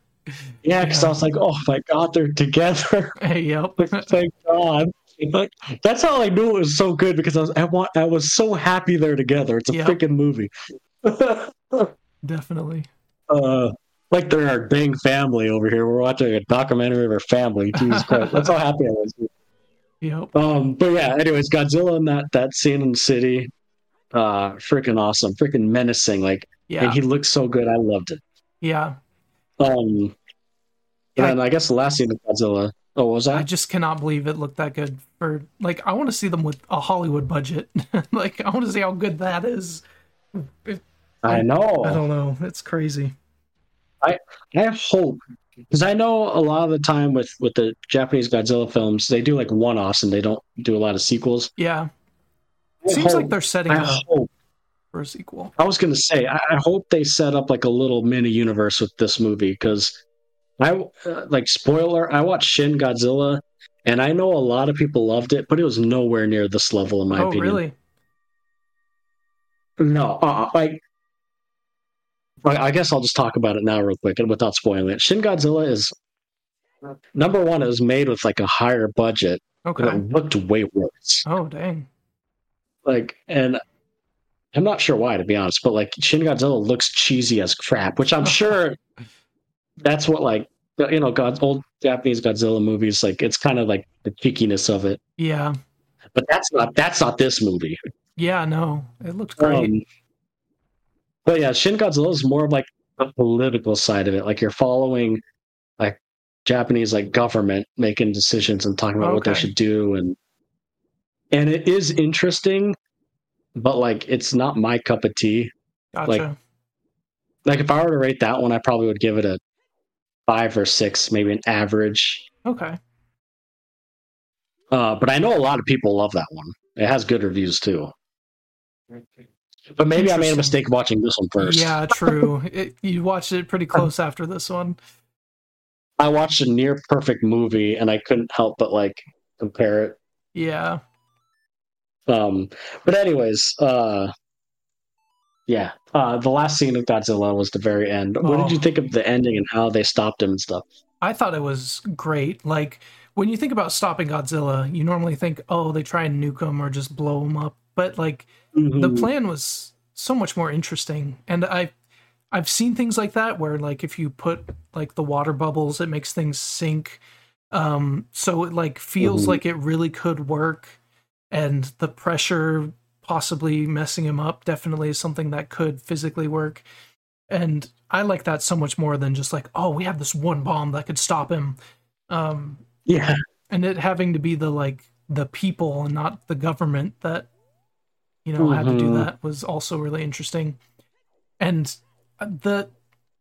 yeah, because Yeah. I was like, oh my god, they're together. hey, yep. Thank God. Like, that's how I knew it was so good because I was I want I was so happy they're together. It's a Yep. freaking movie. definitely. uh, like they're our dang family over here. We're watching a documentary of our family. Jesus Christ, that's how happy I was. Yep. Um, but yeah, anyways, Godzilla in that that scene in the city, uh, freaking awesome, freaking menacing. Like, Yeah. and he looks so good. I loved it. yeah. Um, Yeah. and I guess the last scene of Godzilla. Oh, was I just cannot believe it looked that good for like I want to see them with a Hollywood budget. like I want to see how good that is. I know. I don't know. It's crazy. I I have hope because I know a lot of the time with with the Japanese Godzilla films, they do like one offs and they don't do a lot of sequels. Yeah. I Seems like they're setting I up hope for a sequel. I was gonna say, I, I hope they set up like a little mini universe with this movie because I uh, like spoiler. I watched Shin Godzilla, and I know a lot of people loved it, but it was nowhere near this level in my oh, opinion. really? No, uh, like. I guess I'll just talk about it now real quick and without spoiling it. Shin Godzilla is number one. It was made with like a higher budget, Okay. but it looked way worse. Oh, dang. Like, and I'm not sure why, to be honest, but like Shin Godzilla looks cheesy as crap, which I'm sure that's what like you know, God, old Japanese Godzilla movies. Like, it's kind of like the cheekiness of it, Yeah. but that's not that's not this movie. Yeah, no. It looks great. Um, but yeah, Shin Godzilla is more of like the political side of it. Like you're following like Japanese like government making decisions and talking about what they should do and and it is interesting, but like it's not my cup of tea. gotcha. like- Like if I were to rate that one, I probably would give it a five or six, maybe an average. okay. Uh, but I know a lot of people love that one. It has good reviews too. But maybe I made a mistake watching this one first. Yeah, true. it, you watched it pretty close after this one. I watched a near perfect movie and I couldn't help but like compare it. Yeah. Um, but anyways, uh, yeah, uh, the last scene of Godzilla was the very end. What did you Oh. think of the ending and how they stopped him and stuff? I thought it was great. Like when you think about stopping Godzilla, you normally think, oh, they try and nuke him or just blow him up. But like the Mhm. plan was so much more interesting, and I, I've seen things like that where like if you put like the water bubbles, it makes things sink. Um, so it like feels Mhm. like it really could work, and the pressure possibly messing him up definitely is something that could physically work. And I like that so much more than just like, oh, we have this one bomb that could stop him. Um, yeah, and it having to be the like the people and not the government that you know had to do Mhm. that was also really interesting and the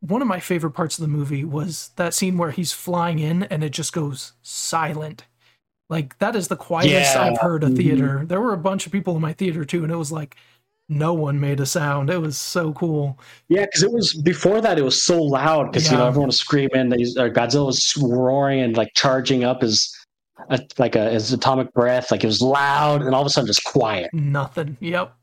one of my favorite parts of the movie was that scene where he's flying in and it just goes silent like that is the quietest Yeah. i've heard a Mhm. theater there were a bunch of people in my theater too and it was like no one made a sound it was so cool yeah, because it was before that. It was so loud because you know everyone was screaming. Uh, Godzilla was roaring and like charging up his uh, like a, his atomic breath. Like it was loud, and all of a sudden just quiet. nothing yep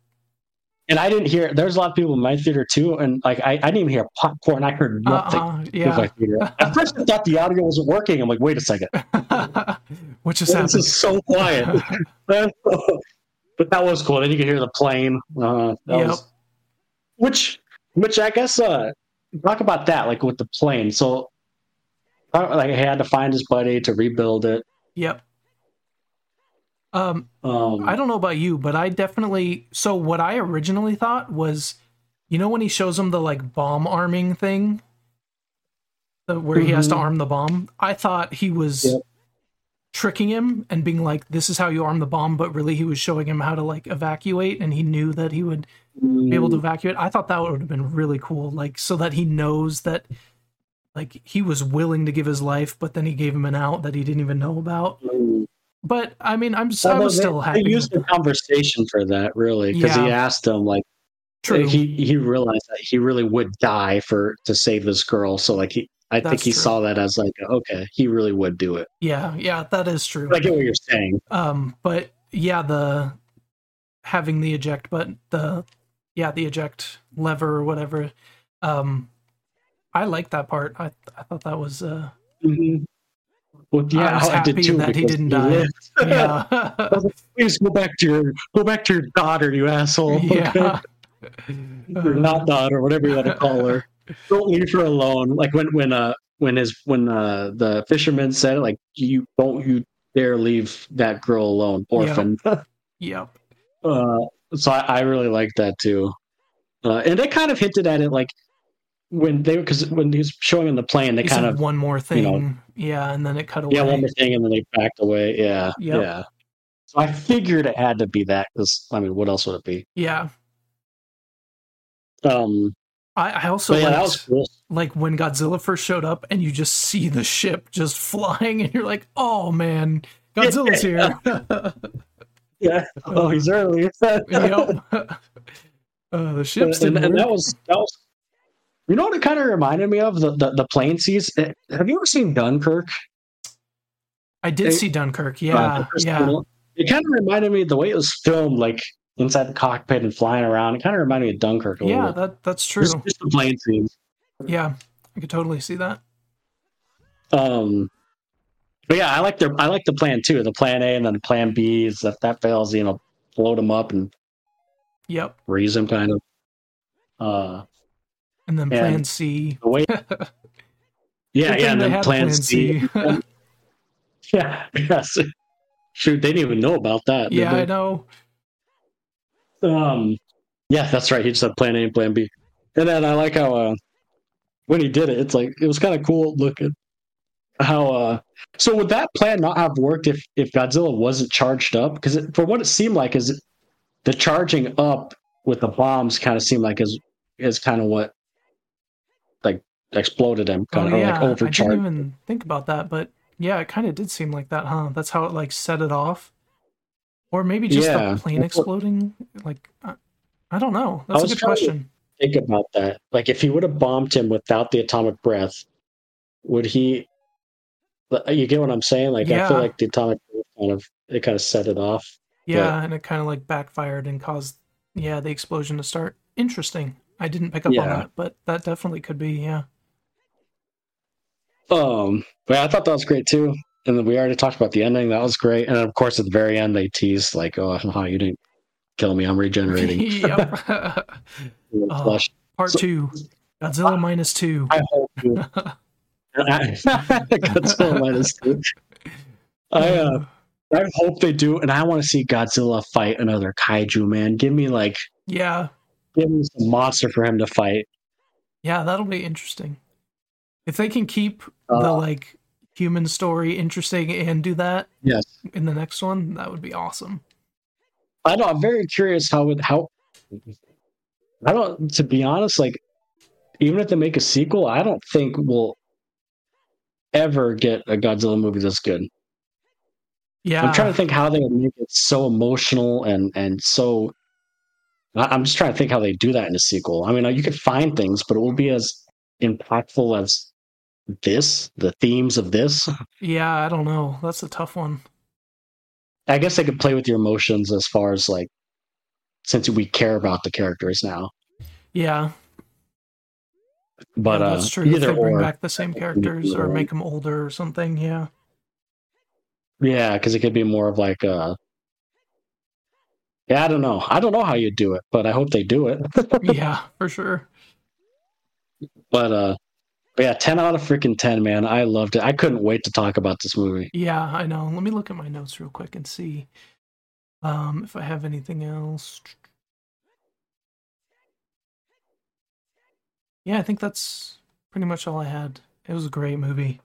And I didn't hear. There's a lot of people in my theater too, and like I, I didn't even hear popcorn. I heard nothing. uh-uh, in my yeah theater. At first, I thought the audio wasn't working. I'm like, wait a second. what just This is so quiet. but that was cool. Then you could hear the plane. Uh, that Yep. was- which, which I guess, uh, talk about that, like with the plane. So, like, he had to find his buddy to rebuild it. Yep. Um, Um, I don't know about you, but I definitely. So what I originally thought was, you know, when he shows him the like bomb arming thing, the, where he has to Mhm. arm the bomb. I thought he was Yep. tricking him and being like, "This is how you arm the bomb," but really he was showing him how to like evacuate, and he knew that he would be able to evacuate. I thought that would have been really cool, like so that he knows that. Like he was willing to give his life, but then he gave him an out that he didn't even know about. Mm. But I mean, I'm I Although was they- still happy. They used the conversation for that, really, because he asked him, like, True. he he realized that he really would die for to save this girl. So, like, he, I think he true. saw that as like, okay, he really would do it. yeah, yeah, that is true. I get what you're saying. Um, but yeah, the having the eject button, the yeah, the eject lever or whatever. Um, I like that part. I I thought that was uh Mhm. Well, yeah, I was I, did happy too. that he didn't die. yeah Please go back to your go back to your daughter, you asshole. yeah. Or not daughter, whatever you want to call her. Don't leave her alone. Like when when uh when his when uh the fisherman said it, like you don't you dare leave that girl alone, orphan. Yep. Uh, so I, I really like that too. Uh, and they kind of hinted at it, like when they because when he was showing on the plane, they He kind of one more thing. you know- yeah, and then it cut away. yeah one more thing, and then they backed away. Yeah, Yep. yeah. So I figured it had to be that because I mean, what else would it be? Yeah. Um, I, I also yeah, liked, that was cool. like when Godzilla first showed up and you just see the ship just flying and you're like, oh man, Godzilla's here. yeah. Oh, he's early. yep. Uh, the ships and, and that was that was. You know what it kind of reminded me of the the, the plane scenes. Eh, Have you ever seen Dunkirk? I did it- see Dunkirk. Uh, Yeah, first yeah? It kind of reminded me of the way it was filmed, like inside the cockpit and flying around. It kind of reminded me of Dunkirk a yeah. little. That that's true. Just, just the plane scenes. Yeah, I could totally see that. Um, but yeah, I like their I like the plan too. The plan A and then the plan B is if that fails, you know, float them up and Yep. raise them kind of. Uh, And then And- Plan C. the way, yeah, yeah, and then plan C. C. yeah, yes. Shoot, they didn't even know about that. yeah? I know. Um, yeah, that's right. He just said plan A and plan B. And then I like how uh, when he did it, it's like it was kind of cool looking. How uh, so would that plan not have worked if if Godzilla wasn't charged up? Because for what it seemed like is the charging up with the bombs kind of seemed like is is kind of what exploded him, Oh kind of yeah, like I didn't even think about that, but yeah, it kind of did seem like that, huh? That's how it like set it off, or maybe just Yeah. the plane exploding. Like, I, I don't know. That's a good question. Think about that. Like if he would have bombed him without the atomic breath, would he? Uh, you get what I'm saying? Like I feel like the atomic breath kind of it kind of set it off. Yeah, and it kind of like backfired and caused yeah the explosion to start. Interesting. I didn't pick up on that, but that definitely could be. Yeah. Um, but I thought that was great too. And then we already talked about the ending. That was great. And of course, at the very end, they teased like, "Oh, haha, you didn't kill me. I'm regenerating." yep. Oh. Flesh. Part So- two. Godzilla minus two. I hope. You, Godzilla minus two. I uh, I hope they do, and I want to see Godzilla fight another kaiju. Man, give me like, Yeah. give me some monster for him to fight. Yeah, that'll be interesting. If they can keep the Uh, like human story interesting and do that Yes, in the next one, that would be awesome. I know. I'm very curious how would how. I don't. To be honest, like even if they make a sequel, I don't think we'll ever get a Godzilla movie this good. Yeah. I'm trying to think how they would make it so emotional and and so. I'm just trying to think how they do that in a sequel. I mean, you could find things, but it will be as impactful as this, the themes of this. Yeah, I don't know. That's a tough one. I guess they could play with your emotions as far as like, since we care about the characters now. Yeah, But yeah, uh, that's true. If either they bring or, back the same characters or make them older or something, yeah. yeah, because it could be more of like uh Yeah, I don't know. I don't know how you do it, but I hope they do it. yeah, for sure. but uh, but yeah, ten out of freaking ten, man. I loved it. I couldn't wait to talk about this movie. Yeah, I know. Let me look at my notes real quick and see um, if I have anything else. Yeah, I think that's pretty much all I had. It was a great movie.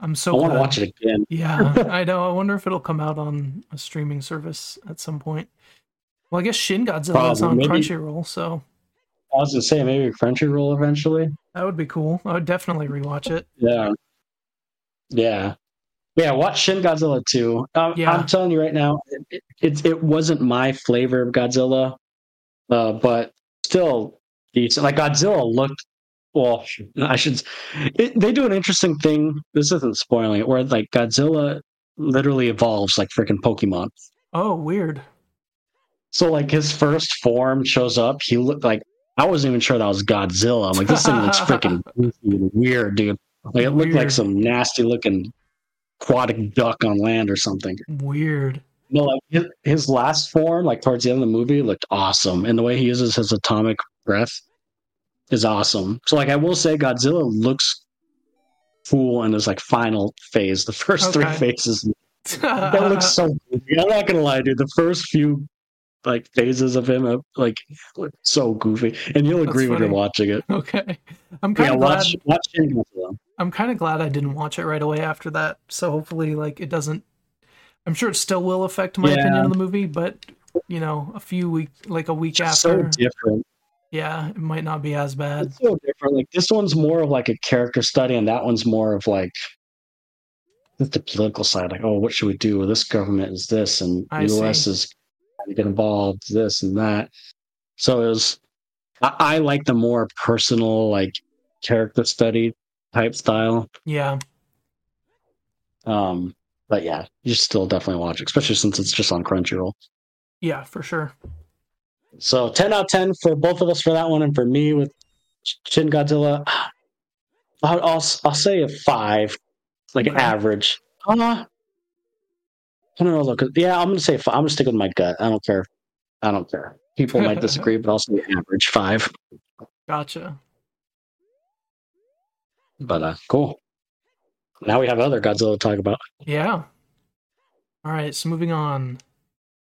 I'm so I want to watch it again. Yeah, I know. I wonder if it'll come out on a streaming service at some point. Well, I guess Shin Godzilla is on maybe. Crunchyroll, so I was gonna say maybe Crunchyroll eventually. that would be cool. I would definitely rewatch it. Yeah, yeah, yeah. Watch Shin Godzilla 2. Um, Yeah. I'm telling you right now, it, it, it it wasn't my flavor of Godzilla, uh, but still decent. Like Godzilla looked. Well, I should. It, they do an interesting thing. This isn't spoiling it. Where like Godzilla literally evolves like freaking Pokemon. Oh, weird. So like his first form shows up, he looked like I wasn't even sure that was Godzilla. I'm like, this thing looks freaking weird, dude. Like it looked like some nasty looking aquatic duck on land or something. Weird. No, like his, his last form, like towards the end of the movie, looked awesome, and the way he uses his atomic breath is awesome. So like I will say, Godzilla looks cool in his like final phase. The first three phases that looks so goofy. I'm not gonna lie, dude. The first few like phases of him, uh, like so goofy, and you'll agree when you're watching it. okay. I'm kind Yeah, of glad. watch watch Shin I'm kind of glad I didn't watch it right away after that. So hopefully, like, it doesn't. I'm sure it still will affect my Yeah. opinion of the movie, but you know, a few week, like a week It's so after. different. Yeah, it might not be as bad. It's so different. Like this one's more of like a character study, and that one's more of like the political side. Like, oh, what should we do? This government is this, and I the U.S. see. is to get involved, this and that. So it was. I, I like the more personal, like character study type style. Yeah. Um, but yeah, you still definitely watch, it, especially since it's just on Crunchyroll. Yeah, for sure. So ten out of ten for both of us for that one, and for me with Shin Godzilla, I'll I'll, I'll say a five, like an Okay. average. Uh, I don't know. Look, yeah, I'm gonna say five. I'm gonna stick with my gut. I don't care. I don't care. People might disagree, but I'll say average five. Gotcha. But uh, cool. Now we have other Godzilla to talk about. Yeah. All right, so moving on.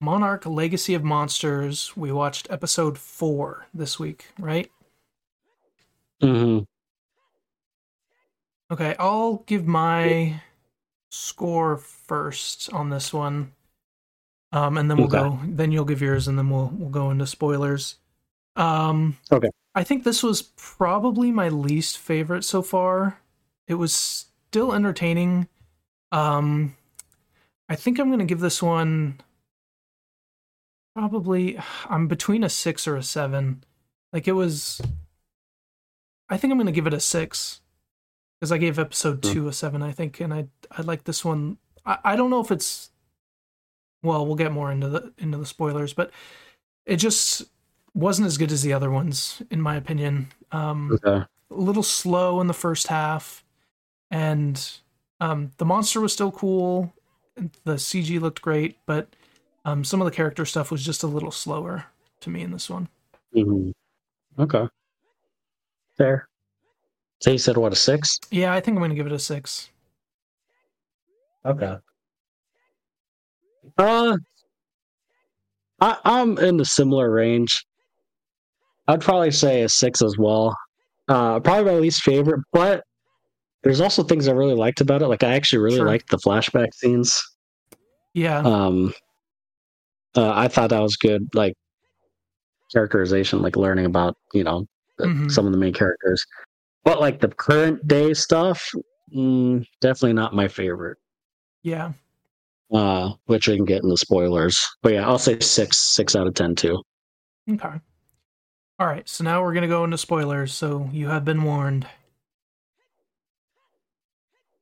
Monarch Legacy of Monsters. We watched episode four this week, right? hmm Okay, I'll give my score first on this one. Um, and then we'll Okay. go then you'll give yours and then we'll we'll go into spoilers. Um Okay. I think this was probably my least favorite so far. It was still entertaining. Um I think I'm going to give this one probably I'm between a 6 or a 7. Like it was I think I'm going to give it a 6 because I gave episode Hmm. two a seven, I think, and I I like this one. I, I don't know if it's well, we'll get more into the into the spoilers, but it just wasn't as good as the other ones, in my opinion. Um, Okay. a little slow in the first half, and um, the monster was still cool. The CG looked great, but um, some of the character stuff was just a little slower to me in this one. hmm Okay. Fair. So you said what a six? Yeah, I think I'm going to give it a six. Okay. Uh, I, I'm in the similar range. I'd probably say a six as well. Uh, probably my least favorite, but there's also things I really liked about it. Like I actually really Sure. liked the flashback scenes. Yeah, Um, uh, I thought that was good. Like characterization, like learning about you know Mhm. some of the main characters. But like the current day stuff, mm, definitely not my favorite. yeah. uh, which we can get in the spoilers. But yeah, I'll say six, six out of ten too. Okay. All right, so now we're going to go into spoilers, so you have been warned.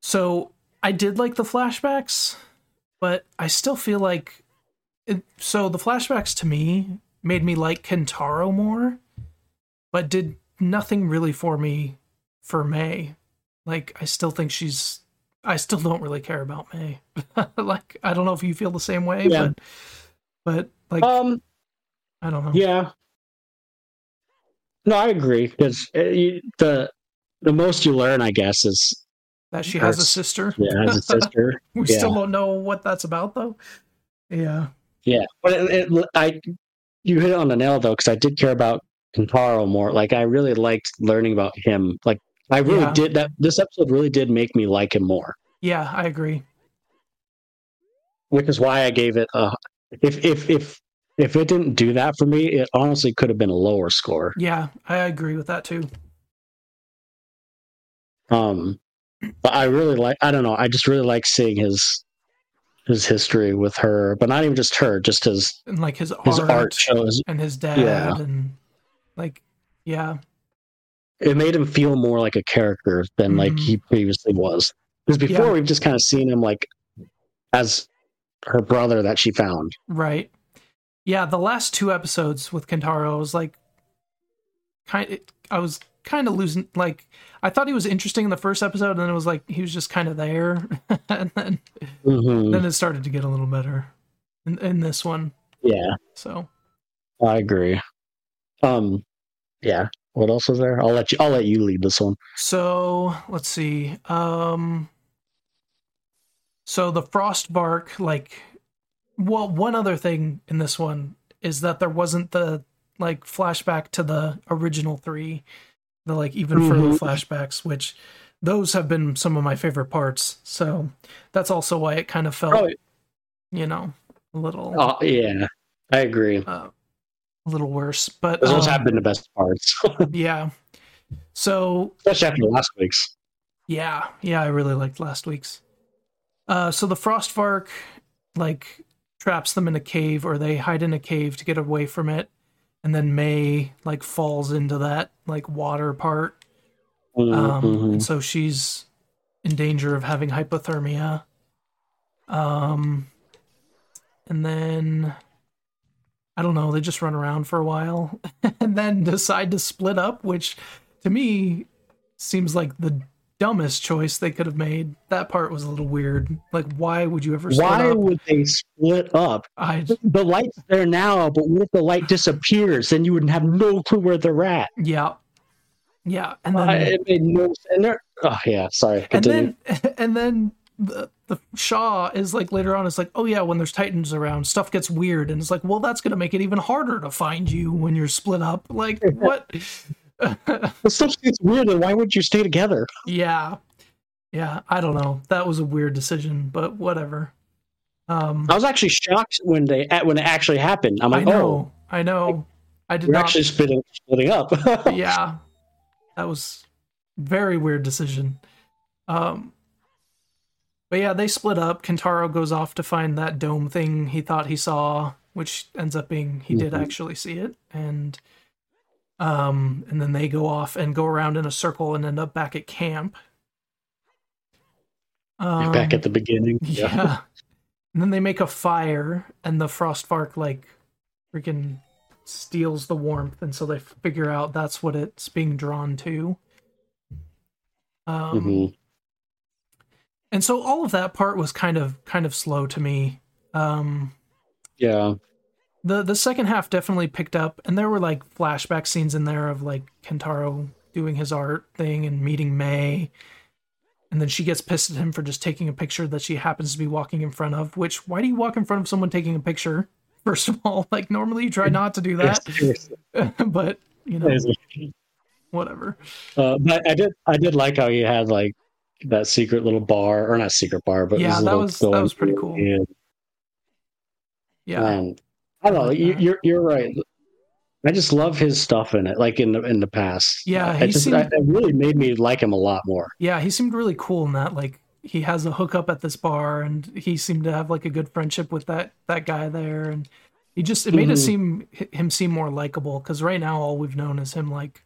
So, I did like the flashbacks, but I still feel like it, so the flashbacks to me made me like Kentaro more, but did nothing really for me for May. Like I still think she's I still don't really care about May. like I don't know if you feel the same way, Yeah. but but like Um, I don't know. yeah, no, I agree because the the most you learn, I guess, is that she has a sister. yeah, as a sister. We Yeah. still don't know what that's about though. Yeah. yeah, but it, it, I you hit it on the nail though because I did care about Kentaro more. Like I really liked learning about him. Like I really Yeah. did that. This episode really did make me like him more. Yeah, I agree. which is why I gave it a. If if if if it didn't do that for me, it honestly could have been a lower score. Yeah, I agree with that too. Um, but I really like. I don't know. I just really like seeing his his history with her, but not even just her, just his And like his, his art, art shows. and his dad Yeah. and like yeah. It made him feel more like a character than like Mhm. he previously was. Because before Yeah. we've just kind of seen him like as her brother that she found. Right. Yeah, the last two episodes with Kentaro was like kind I was kind of losing like I thought he was interesting in the first episode and then it was like he was just kind of there and then Mhm. then it started to get a little better in, in this one. Yeah, So, I agree. Um, yeah. What else is there? I'll let you. I'll let you lead this one. so let's see. Um so the Frostvark like well one other thing in this one is that there wasn't the like flashback to the original 3 the like even further Mhm. flashbacks which those have been some of my favorite parts so that's also why it kind of felt Oh, you know a little oh yeah, I agree. uh, a little worse. But Those um, have been the best parts, yeah. So especially after last week's. yeah, yeah, I really liked last week's. Uh, so the Frostvark like traps them in a cave, or they hide in a cave to get away from it, and then May like falls into that like water part, um, Mhm. and so she's in danger of having hypothermia. Um, and then I don't know, they just run around for a while and then decide to split up, which to me seems like the dumbest choice they could have made. That part was a little weird. Like, why would you ever split Why up? would they split up? I The light's there now, but what if the light disappears? Then you wouldn't have no clue where they're at. yeah, yeah, and then I, it made no. And oh yeah, sorry. and then and then the, the Shaw is like later on. It's like, oh yeah, when there's Titans around, stuff gets weird, and it's like, well, that's gonna make it even harder to find you when you're split up. Like what? the stuff gets weird, and why would you stay together? yeah, yeah. I don't know. That was a weird decision, but whatever. Um, I was actually shocked when they when it actually happened. I'm I like, know, oh, I know. I did not actually splitting splitting up. yeah, that was very weird decision. Um, but yeah, they split up. Kentaro goes off to find that dome thing he thought he saw, which ends up being he did Mhm. actually see it, and um, and then they go off and go around in a circle and end up back at camp. Um, Back at the beginning. yeah. And then they make a fire, and the Frostvark like freaking steals the warmth, and so they figure out that's what it's being drawn to. Um, Mhm. And so all of that part was kind of kind of slow to me. Um, Yeah. the the second half definitely picked up, and there were like flashback scenes in there of like Kentaro doing his art thing and meeting May. And then she gets pissed at him for just taking a picture that she happens to be walking in front of. Which, why do you walk in front of someone taking a picture? First of all, like normally you try not to do that, but you know, whatever. Uh, but I did I did like how he had like that secret little bar or not secret bar, but Yeah, his that was- that was pretty cool. and- Yeah, And I don't know. You, that. you're you're right. I just love his stuff in it, like in the in the past. Yeah, it he just seemed- I, it really made me like him a lot more. yeah, he seemed really cool in that. Like he has a hookup at this bar, and he seemed to have like a good friendship with that that guy there, and he just it made it Mhm. seem him seem more likable. Because right now all we've known is him like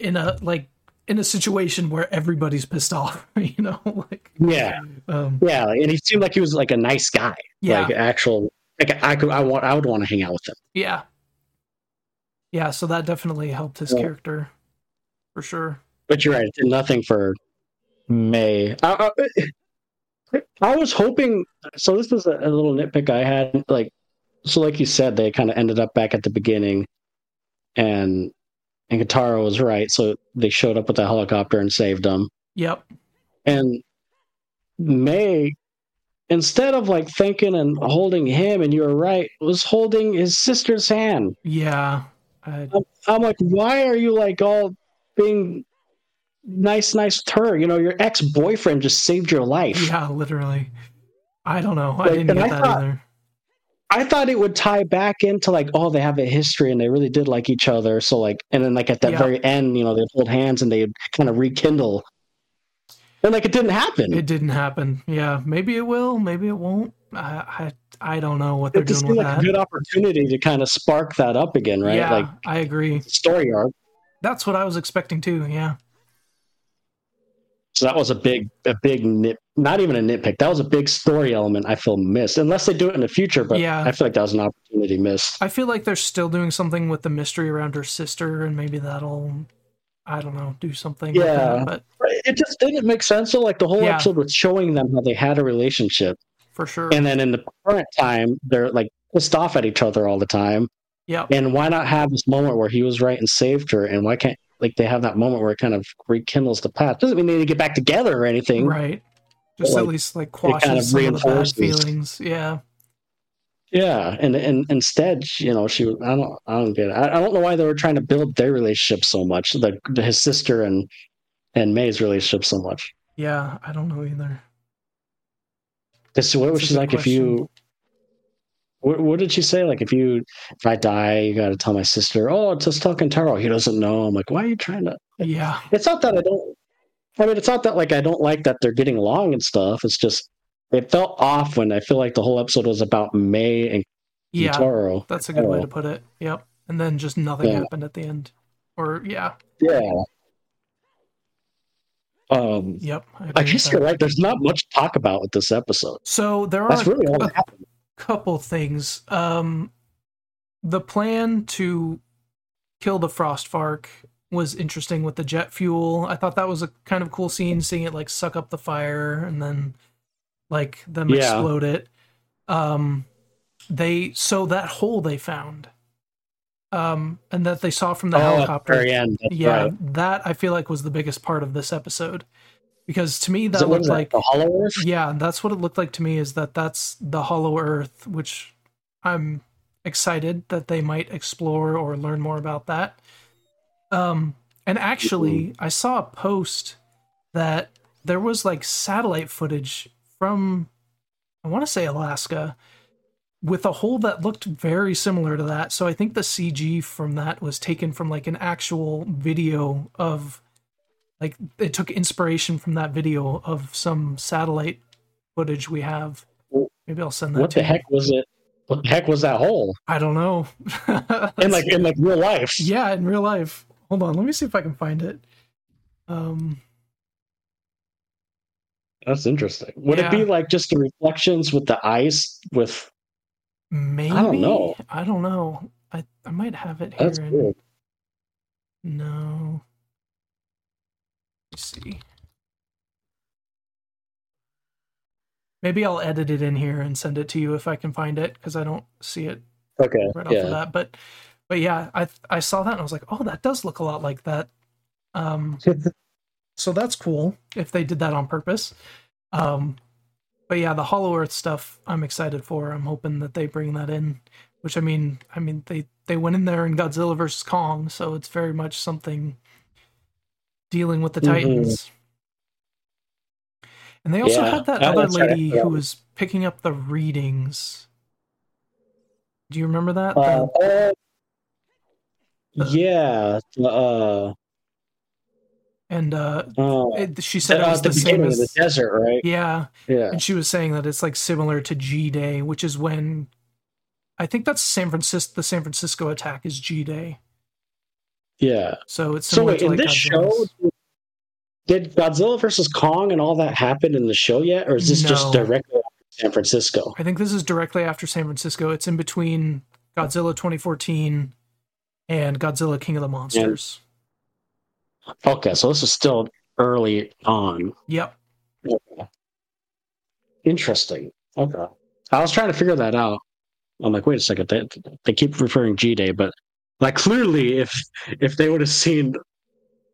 in a like in a situation where everybody's pissed off, you know, like Yeah, um, yeah, and he seemed like he was like a nice guy, yeah, like actual. Like I could, I want, I would want to hang out with him. yeah, yeah. So that definitely helped his Yeah. character for sure. But you're right. It did nothing for May. I, I, I was hoping. So this is a, a little nitpick I had. Like, so like you said, they kind of ended up back at the beginning, and and Kentaro was right. So they showed up with the helicopter and saved them. Yep. And May, instead of like thinking and holding him, and you were right, was holding his sister's hand. Yeah. I, I'm like, why are you like all being nice, nice with her? You know, your ex boyfriend just saved your life. yeah. Literally. I don't know. I didn't get I that thought- either. I thought it would tie back into like, oh, they have a history and they really did like each other. So like, and then like at that Yeah. very end, you know, they'd hold hands and they'd kind of rekindle. And like, it didn't happen. It didn't happen. Yeah, maybe it will, maybe it won't. I I, I don't know what they're it doing with like that. a good opportunity to kind of spark that up again, right? Yeah, Like I agree. story arc. That's what I was expecting too. Yeah, So that was a big, a big nit. Not even a nitpick. That was a big story element. I feel missed, unless they do it in the future. But Yeah. I feel like that was an opportunity missed. I feel like they're still doing something with the mystery around her sister, and maybe that'll, I don't know, do something. Yeah. that, but It just didn't make sense. So like the whole Yeah. episode was showing them how they had a relationship, for sure. and then in the current time, they're like pissed off at each other all the time. Yeah, And why not have this moment where he was right and saved her? And why can't like they have that moment where it kind of rekindles the past? Doesn't mean they need to get back together or anything. Right. Just Like, at least like quashes kind of some of the bad feelings. Yeah. Yeah, and and instead, you know, she I don't I don't get it. I, I don't know why they were trying to build their relationship so much, the, his sister and and May's relationship so much. Yeah. I don't know either. Because what was she like if you? what, what did she say? Like, if you if I die, you got to tell my sister. Oh, it's just talking Taro. He doesn't know. I'm like, why are you trying to? Yeah. It's not that I don't. I mean, it's not that like I don't like that they're getting along and stuff. It's just it felt off when I feel like the whole episode was about May and Yeah. Taro. That's a good way to put it. Yep. And then just nothing Yeah. happened at the end. Or yeah. Yeah. Um, Yep. agree I guess you're right. There's not much to talk about with this episode. So there are That's really all a couple things. Um, the plan to kill the Frostvark was interesting with the jet fuel. I thought that was a kind of cool scene, seeing it like suck up the fire and then like them Yeah. explode it. Um, they so that hole they found, um, and that they saw from the Oh, helicopter. end. Yeah, right. that I feel like was the biggest part of this episode because to me that it, looked that, like the Hollow Earth? yeah, that's what it looked like to me is that that's the hollow earth, which I'm excited that they might explore or learn more about that. Um, and actually, I saw a post that there was like satellite footage from, I want to say Alaska, with a hole that looked very similar to that. So I think the CG from that was taken from like an actual video of, like, it took inspiration from that video of some satellite footage we have. Maybe I'll send that What to the you. heck was it? What the heck was that hole? I don't know. In like in like real life. yeah, in real life. Hold on, let me see if I can find it. Um, That's interesting. Would it be like just the reflections with the ice with maybe I don't know. I don't know. I I might have it here. that's in- cool. No. Let's see. Maybe I'll edit it in here and send it to you if I can find it because I don't see it Okay. right off of that. But but yeah, I I saw that and I was like, oh, that does look a lot like that. Um, so that's cool if they did that on purpose. Um, but yeah, the Hollow Earth stuff I'm excited for. I'm hoping that they bring that in. Which I mean, I mean they they went in there in Godzilla versus Kong, so it's very much something dealing with the Mhm. Titans. And they also Yeah. had that other that's right, I lady who was picking up the readings. Do you remember that? Uh, The- uh, yeah. Uh, and uh, uh, it, she said it uh, was the the same of the desert, right? yeah, Yeah. and she was saying that it's like similar to G Day, which is when I think that's San Francisco. The San Francisco attack is G Day, Yeah. so it's So wait, to in like this show, did Godzilla versus Kong and all that happen in the show yet, or is this just directly after San Francisco? I think this is directly after San Francisco. It's in between Godzilla 2014 and Godzilla King of the Monsters. Okay, so this is still early on. Yep. Okay. Interesting. Okay. I was trying to figure that out. I'm like, wait a second. They, they keep referring G Day, but like clearly, if if they would have seen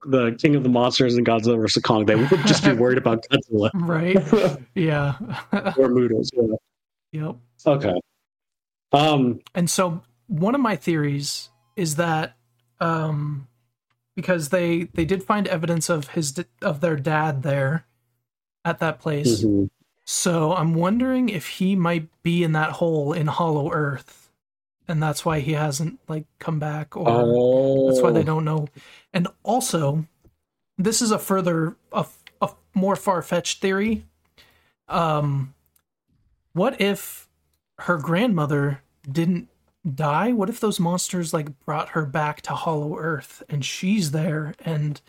the King of the Monsters and Godzilla vs Kong, they would just be worried about Godzilla Right. yeah. or MUTOs. Yeah. yep. Okay. Um. And so one of my theories is that um because they they did find evidence of his of their dad there at that place. mhm. So I'm wondering if he might be in that hole in Hollow Earth and that's why he hasn't like come back or Oh. that's why they don't know. And also this is a further a, a more far-fetched theory. Um what if her grandmother didn't die? What if those monsters like brought her back to Hollow Earth and she's there and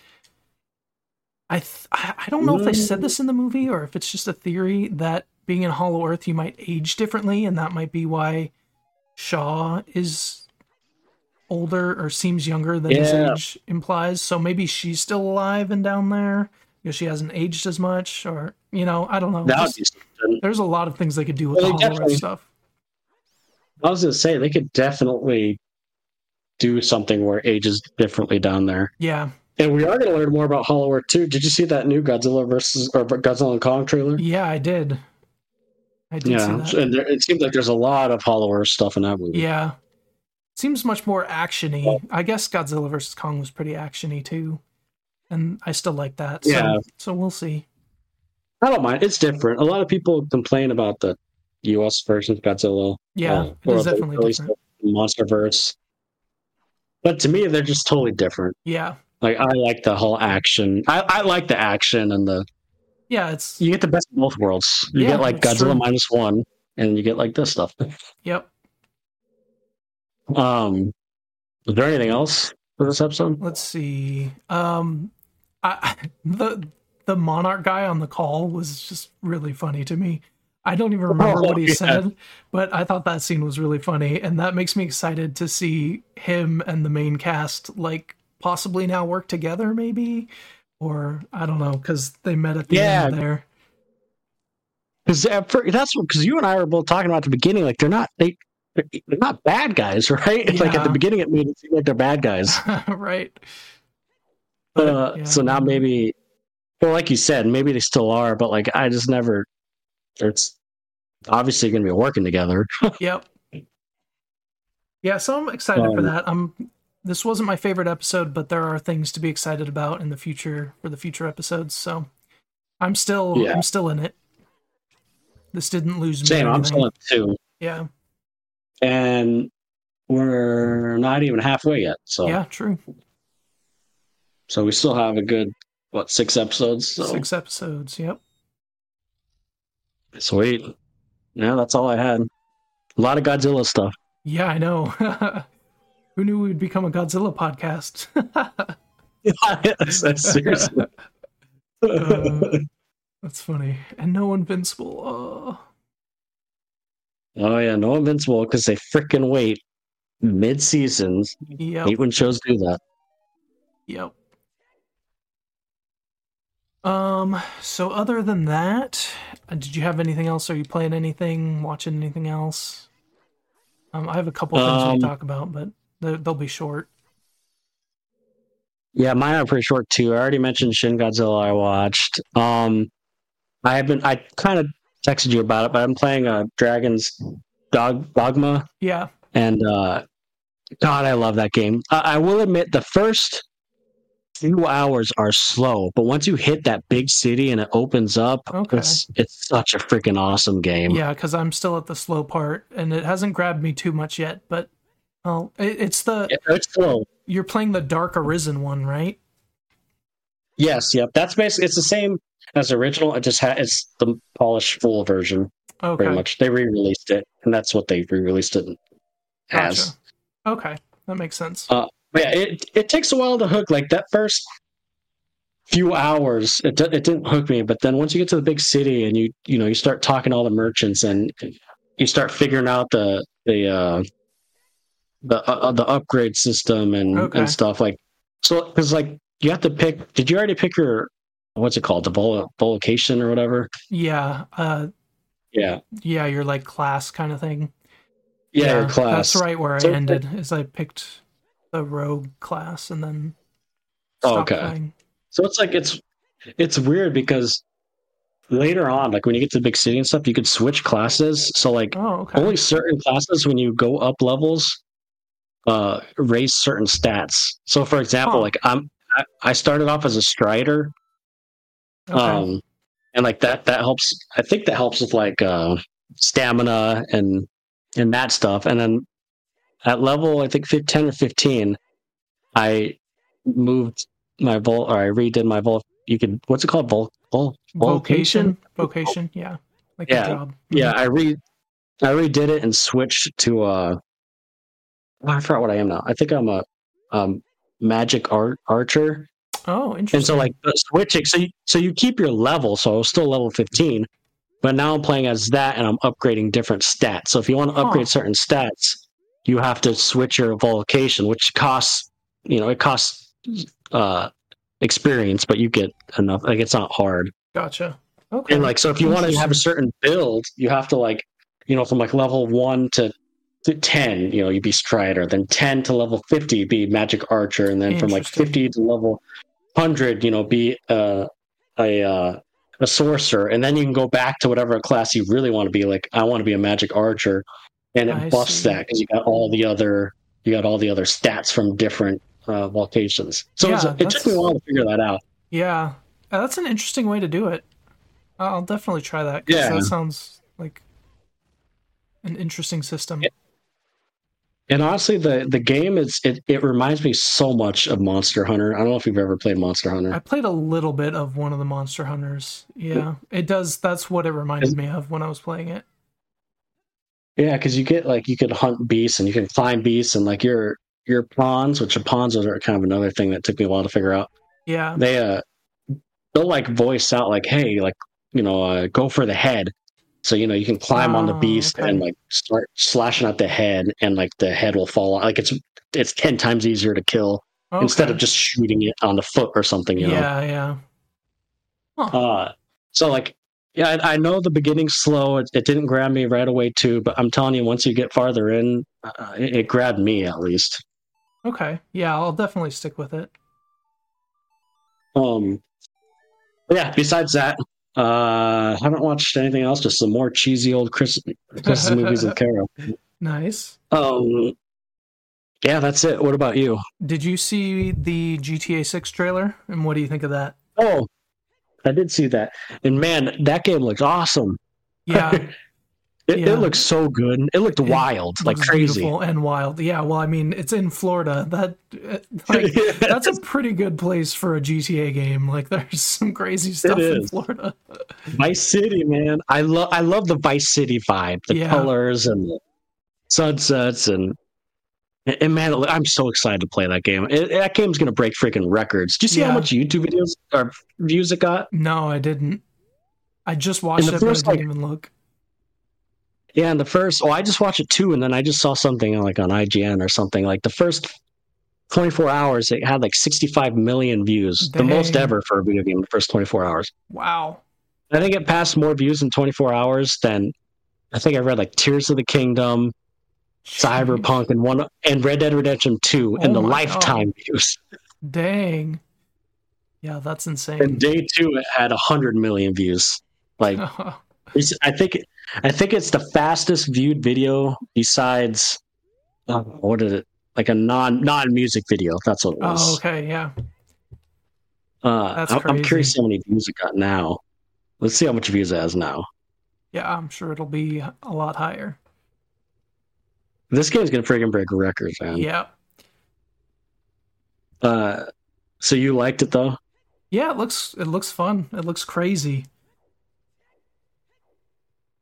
I th- I don't know if they said this in the movie or if it's just a theory that being in Hollow Earth you might age differently and that might be why Shaw is older or seems younger than his age implies. So maybe she's still alive and down there because she hasn't aged as much or you know, I don't know. Just- there's a lot of things they could do with Well, the Hollow Earth stuff. I was gonna say they could definitely do something where age is differently down there. Yeah. And we are going to learn more about Hollow Earth too. Did you see that new Godzilla versus or Godzilla and Kong trailer? Yeah, I did. I did Yeah, see that. and there, it seems like there's a lot of Hollow Earth stuff in that movie. Yeah. Seems much more actiony. I guess Godzilla versus Kong was pretty actiony too. And I still like that. So, Yeah. so we'll see. I don't mind. It's different. A lot of people complain about the U.S. versus Godzilla. Yeah, uh, it or definitely different. MonsterVerse. But to me, they're just totally different. Yeah, Like I like the whole action. I, I like the action and the yeah, it's you get the best of both worlds. You Yeah, get like Godzilla true. minus one, and you get like this stuff. yep. Um, is there anything else for this episode? Let's see. Um, I the the monarch guy on the call was just really funny to me. I don't even remember Oh, what he yeah. said, but I thought that scene was really funny, and that makes me excited to see him and the main cast like possibly now work together, maybe, or I don't know, because they met at the Yeah. end there. Because that's because you and I were both talking about the beginning. Like they're not they they're not bad guys, right? Like at the beginning, it made it seem like they're bad guys. right. But, Uh, yeah. So now maybe, well, like you said, maybe they still are, but like I just never. It's obviously going to be working together. Yep. Yeah, so I'm excited for Um, that. I'm this wasn't my favorite episode, but there are things to be excited about in the future for the future episodes. So I'm still Yeah. I'm still in it. This didn't lose me. Same, I'm still at two, Yeah. and we're not even halfway yet. So Yeah, true. so we still have a good what six episodes. So Six episodes. Yep. Sweet. Yeah, that's all I had. A lot of Godzilla stuff. Yeah, I know. Who knew we'd become a Godzilla podcast? yeah, Seriously. Uh, That's funny. And no invincible. Oh. Oh yeah, no invincible because they freaking wait mid seasons. Yep. Hate when shows do that. Yep. Um. So other than that, did you have anything else? Are you playing anything? Watching anything else? Um, I have a couple things Um, we talk about, but they'll, they'll be short. Yeah, mine are pretty short too. I already mentioned Shin Godzilla. I watched. Um, I have been. I kind of texted you about it, but I'm playing uh, Dragon's Dog Dogma, Yeah. and uh, God, I love that game. I, I will admit the first few hours are slow, but once you hit that big city and it opens up, Okay. it's it's such a freaking awesome game. Yeah, because I'm still at the slow part, and it hasn't grabbed me too much yet. But oh, it, it's the It- it's slow. you're playing the Dark Arisen one, right? Yes, yep. That's basically it's the same as the original. It just ha- it's the polished full version, Okay. pretty much. They re-released it, and that's what they re-released it as. Gotcha. Okay, that makes sense. Uh, yeah, it it takes a while to hook. Like that first few hours, it it didn't hook me. But then once you get to the big city and you you know you start talking to all the merchants and you start figuring out the the uh, the uh, the upgrade system and Okay. and stuff like so because like you have to pick. Did you already pick your what's it called the vol- vocation or whatever? Yeah. Uh. Yeah, Yeah. Your like class kind of thing. yeah, your class. That's right where So- I ended. Is I picked the rogue class and then. Oh, okay. playing. So it's like it's it's weird because later on, like when you get to the big city and stuff, you could switch classes. So like Oh, okay. only certain classes when you go up levels uh raise certain stats. So for example, like I'm I, I started off as a strider. okay. Um and like that that helps I think that helps with like uh stamina and and that stuff. And then at level I think 10 or 15 I moved my vol or I redid my vol you could what's it called vol, vol vocation. Vocation. Yeah. Like Yeah, a job. yeah I re I redid it and switched to uh oh, I forgot what I am now. I think I'm a um magic art archer. Oh, interesting. And so like switching so you, so you keep your level, so I was still level 15, but now I'm playing as that and I'm upgrading different stats. So if you want to Huh. upgrade certain stats, you have to switch your vocation, which costs you know, it costs uh experience, but you get enough like it's not hard. Gotcha. Okay. And like, so if you want to have a certain build, you have to like, you know, from like level one to, to 10, you know, you'd be Strider, then 10 to level 50, be Magic Archer, and then from like 50 to level 100, you know, be uh, a, uh, a sorcerer. And then you can go back to whatever class you really want to be. Like, I want to be a Magic Archer. And it I buffs see. that because you got all the other, you got all the other stats from different uh, vocations. So Yeah, it took me a while to figure that out. Yeah, Uh, that's an interesting way to do it. I'll definitely try that. Yeah. that sounds like an interesting system. And honestly, the the game is it, it reminds me so much of Monster Hunter. I don't know if you've ever played Monster Hunter. I played a little bit of one of the Monster Hunters. Yeah, it does. That's what it reminded me of when I was playing it. Yeah, because you get like you could hunt beasts and you can climb beasts and like your your pawns, which are pawns are kind of another thing that took me a while to figure out. Yeah, They uh they'll like voice out like, hey, like you know, uh, go for the head. So you know you can climb on the Oh, beast okay. and like start slashing at the head, and like the head will fall. Like it's it's ten times easier to kill instead of just shooting it on the foot or something. You know. yeah, yeah. Huh. Uh, so like, yeah, I, I know the beginning's slow. It, it didn't grab me right away too, but I'm telling you, once you get farther in, uh, it, it grabbed me at least. Okay, yeah, I'll definitely stick with it. Um, yeah. Besides that, uh, haven't watched anything else. Just some more cheesy old Christmas, Christmas movies with Carol. Nice. Um, yeah, that's it. What about you? Did you see the GTA 6 trailer? And what do you think of that? Oh, I did see that, and man, that game looks awesome. Yeah, It, Yeah. it looks so good. It looked It wild, like crazy. beautiful and wild. Yeah, well, I mean, it's in Florida. That uh, like that's a pretty good place for a GTA game. Like, there's some crazy stuff in. Florida. Vice City, man. I love I love the Vice City vibe, the Yeah. colors and the sunsets and and man, I'm so excited to play that game. It, that game's gonna break freaking records. Do you see Yeah. how much YouTube videos or views it got? No, I didn't. I just watched it, but I didn't like- even look. Yeah, and the first, oh, I just watched it too, and then I just saw something like on IGN or something. Like the first 24 hours, it had like 65 million views, the most ever for a video game. The first 24 hours. Wow. I think it passed more views in 24 hours than I think I read like Tears of the Kingdom, Cyberpunk, and one and Red Dead Redemption 2 in Oh the my lifetime views. Dang. Yeah, that's insane. And day two, it had 100 million views. Like it's, I think I think it's the fastest viewed video besides uh, what is it? Like a non non music video. That's what it was. oh, okay, yeah. uh, that's I'm, I'm curious how many views it got now. Let's see how much views it has now. Yeah, I'm sure it'll be a lot higher. This game's gonna friggin' break records, man. Yeah. Uh, so you liked it though? Yeah, it looks it looks fun. It looks crazy.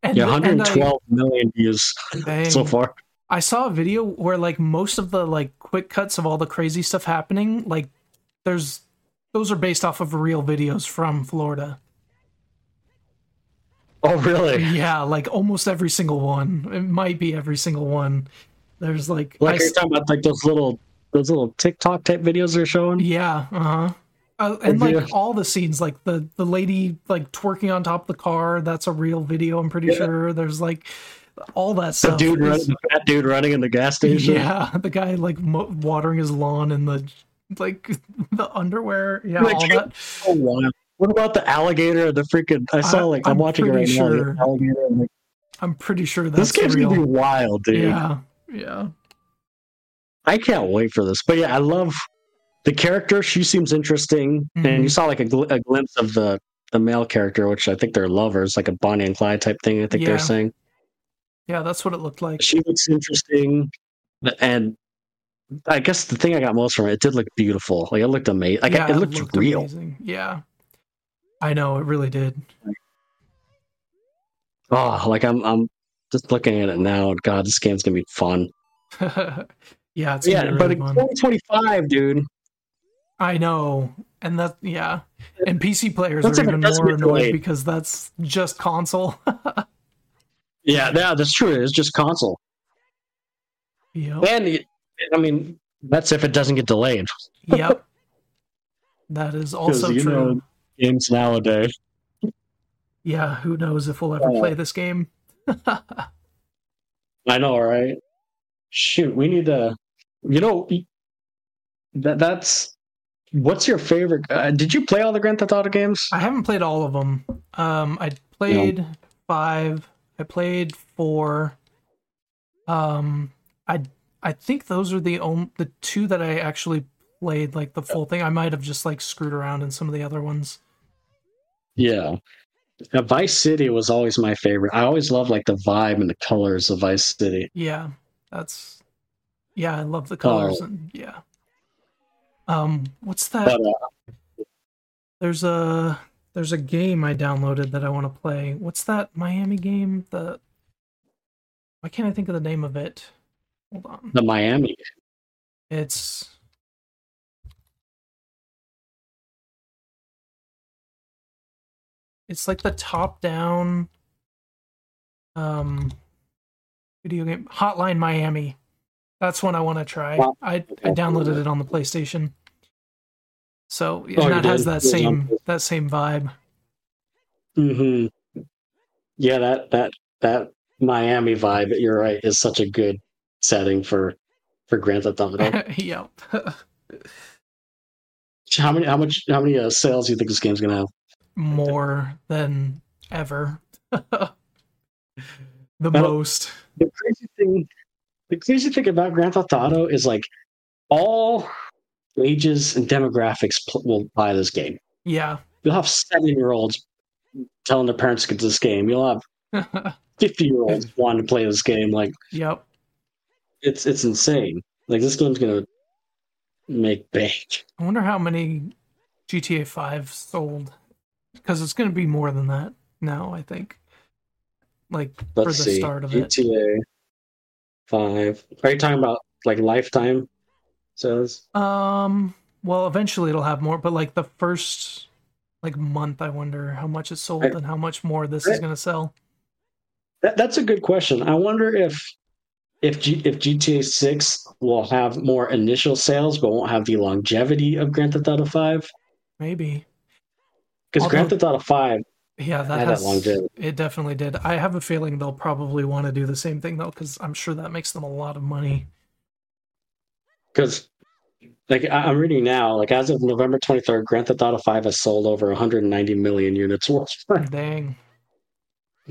And, Yeah, and I- 112 million views dang. so far. I saw a video where like most of the like quick cuts of all the crazy stuff happening, like there's those are based off of real videos from Florida. Oh, really? Yeah, like almost every single one. It might be every single one. There's like, I Like you're talking about like those little those little TikTok type videos they're showing. yeah, uh-huh. Uh, and like Yeah. all the scenes, like the the lady like twerking on top of the car, that's a real video. I'm pretty Yeah. sure. There's like all that stuff. The dude running, the fat dude running in the gas station. Yeah, the guy like mo- watering his lawn in the like the underwear. Yeah, Like, all that. Oh wow. What about the alligator and the freaking? I saw I- like I'm, I'm watching it right pretty now. the Alligator. and, like, I'm pretty sure this that's game's real. gonna be wild, dude. yeah, yeah, I can't wait for this. But yeah, I love the character. She seems interesting, and Mhm. you saw like a, gl- a glimpse of the the male character, which I think they're lovers, like a Bonnie and Clyde type thing. I think Yeah. they're saying yeah. That's what it looked like. she looks interesting, and I guess the thing I got most from it, it did look beautiful. Like it looked amazing. Like yeah, it looked, real. amazing. Yeah, I know it really did. Oh, like I'm I'm just looking at it now. God, this game's gonna be fun. yeah, it's yeah, gonna but in fun. 2025, dude. I know, and that yeah, and PC players That's are even more annoyed delayed. because that's just console. Yeah, yeah, that's true. It's just console, yep, and I mean that's if it doesn't get delayed. yep. That is also true. know- Games nowadays. Yeah, who knows if we'll ever play this game? I know, right? Shoot, we need to. You know, that that's. What's your favorite? Uh, did you play all the Grand Theft Auto games? I haven't played all of them. Um, I played five. I played four. Um, I I think those are the only the two that I actually played like the full thing. I might have just like screwed around in some of the other ones. Yeah, Now, Vice City was always my favorite. I always loved like the vibe and the colors of Vice City. Yeah, that's yeah. I love the colors Oh. and yeah. Um, what's that? But uh, There's a there's a game I downloaded that I want to play. What's that Miami game? The why can't I think of the name of it? Hold on. the Miami, It's it's like the top down um video game Hotline Miami. That's one I want to try. I I downloaded it on the PlayStation. So yeah, Oh, that has that same that same vibe. hmm yeah, that that that Miami vibe. You're right. Is such a good setting for for Grand Theft Auto. yep. how many? How much? How many uh, sales do you think this game's gonna have? More than ever. the Well- most. The crazy thing, the crazy thing about Grand Theft Auto is like all ages and demographics pl- will buy this game. Yeah. You'll have seven year olds telling their parents to get this game. You'll have fifty year olds wanting to play this game. Like yep. it's it's insane. Like this game's gonna make bank. I wonder how many GTA 5 sold. Because it's going to be more than that now, I think. Like, Let's for the see. start of it. GTA Five. Are you talking about like lifetime sales? Um, well, eventually it'll have more, but like the first like month, I wonder how much it sold I- and how much more this is going to sell. That, that's a good question. I wonder if if G, if GTA Six will have more initial sales, but won't have the longevity of Grand Theft Auto Five. Maybe. Because Grand Theft Auto Five, Yeah, that Had that has longevity. it definitely did. I have a feeling they'll probably want to do the same thing though, because I'm sure that makes them a lot of money. because like I, I'm reading now, like as of November 23rd, Grand Theft Auto Five has sold over 190 million units worldwide. Dang.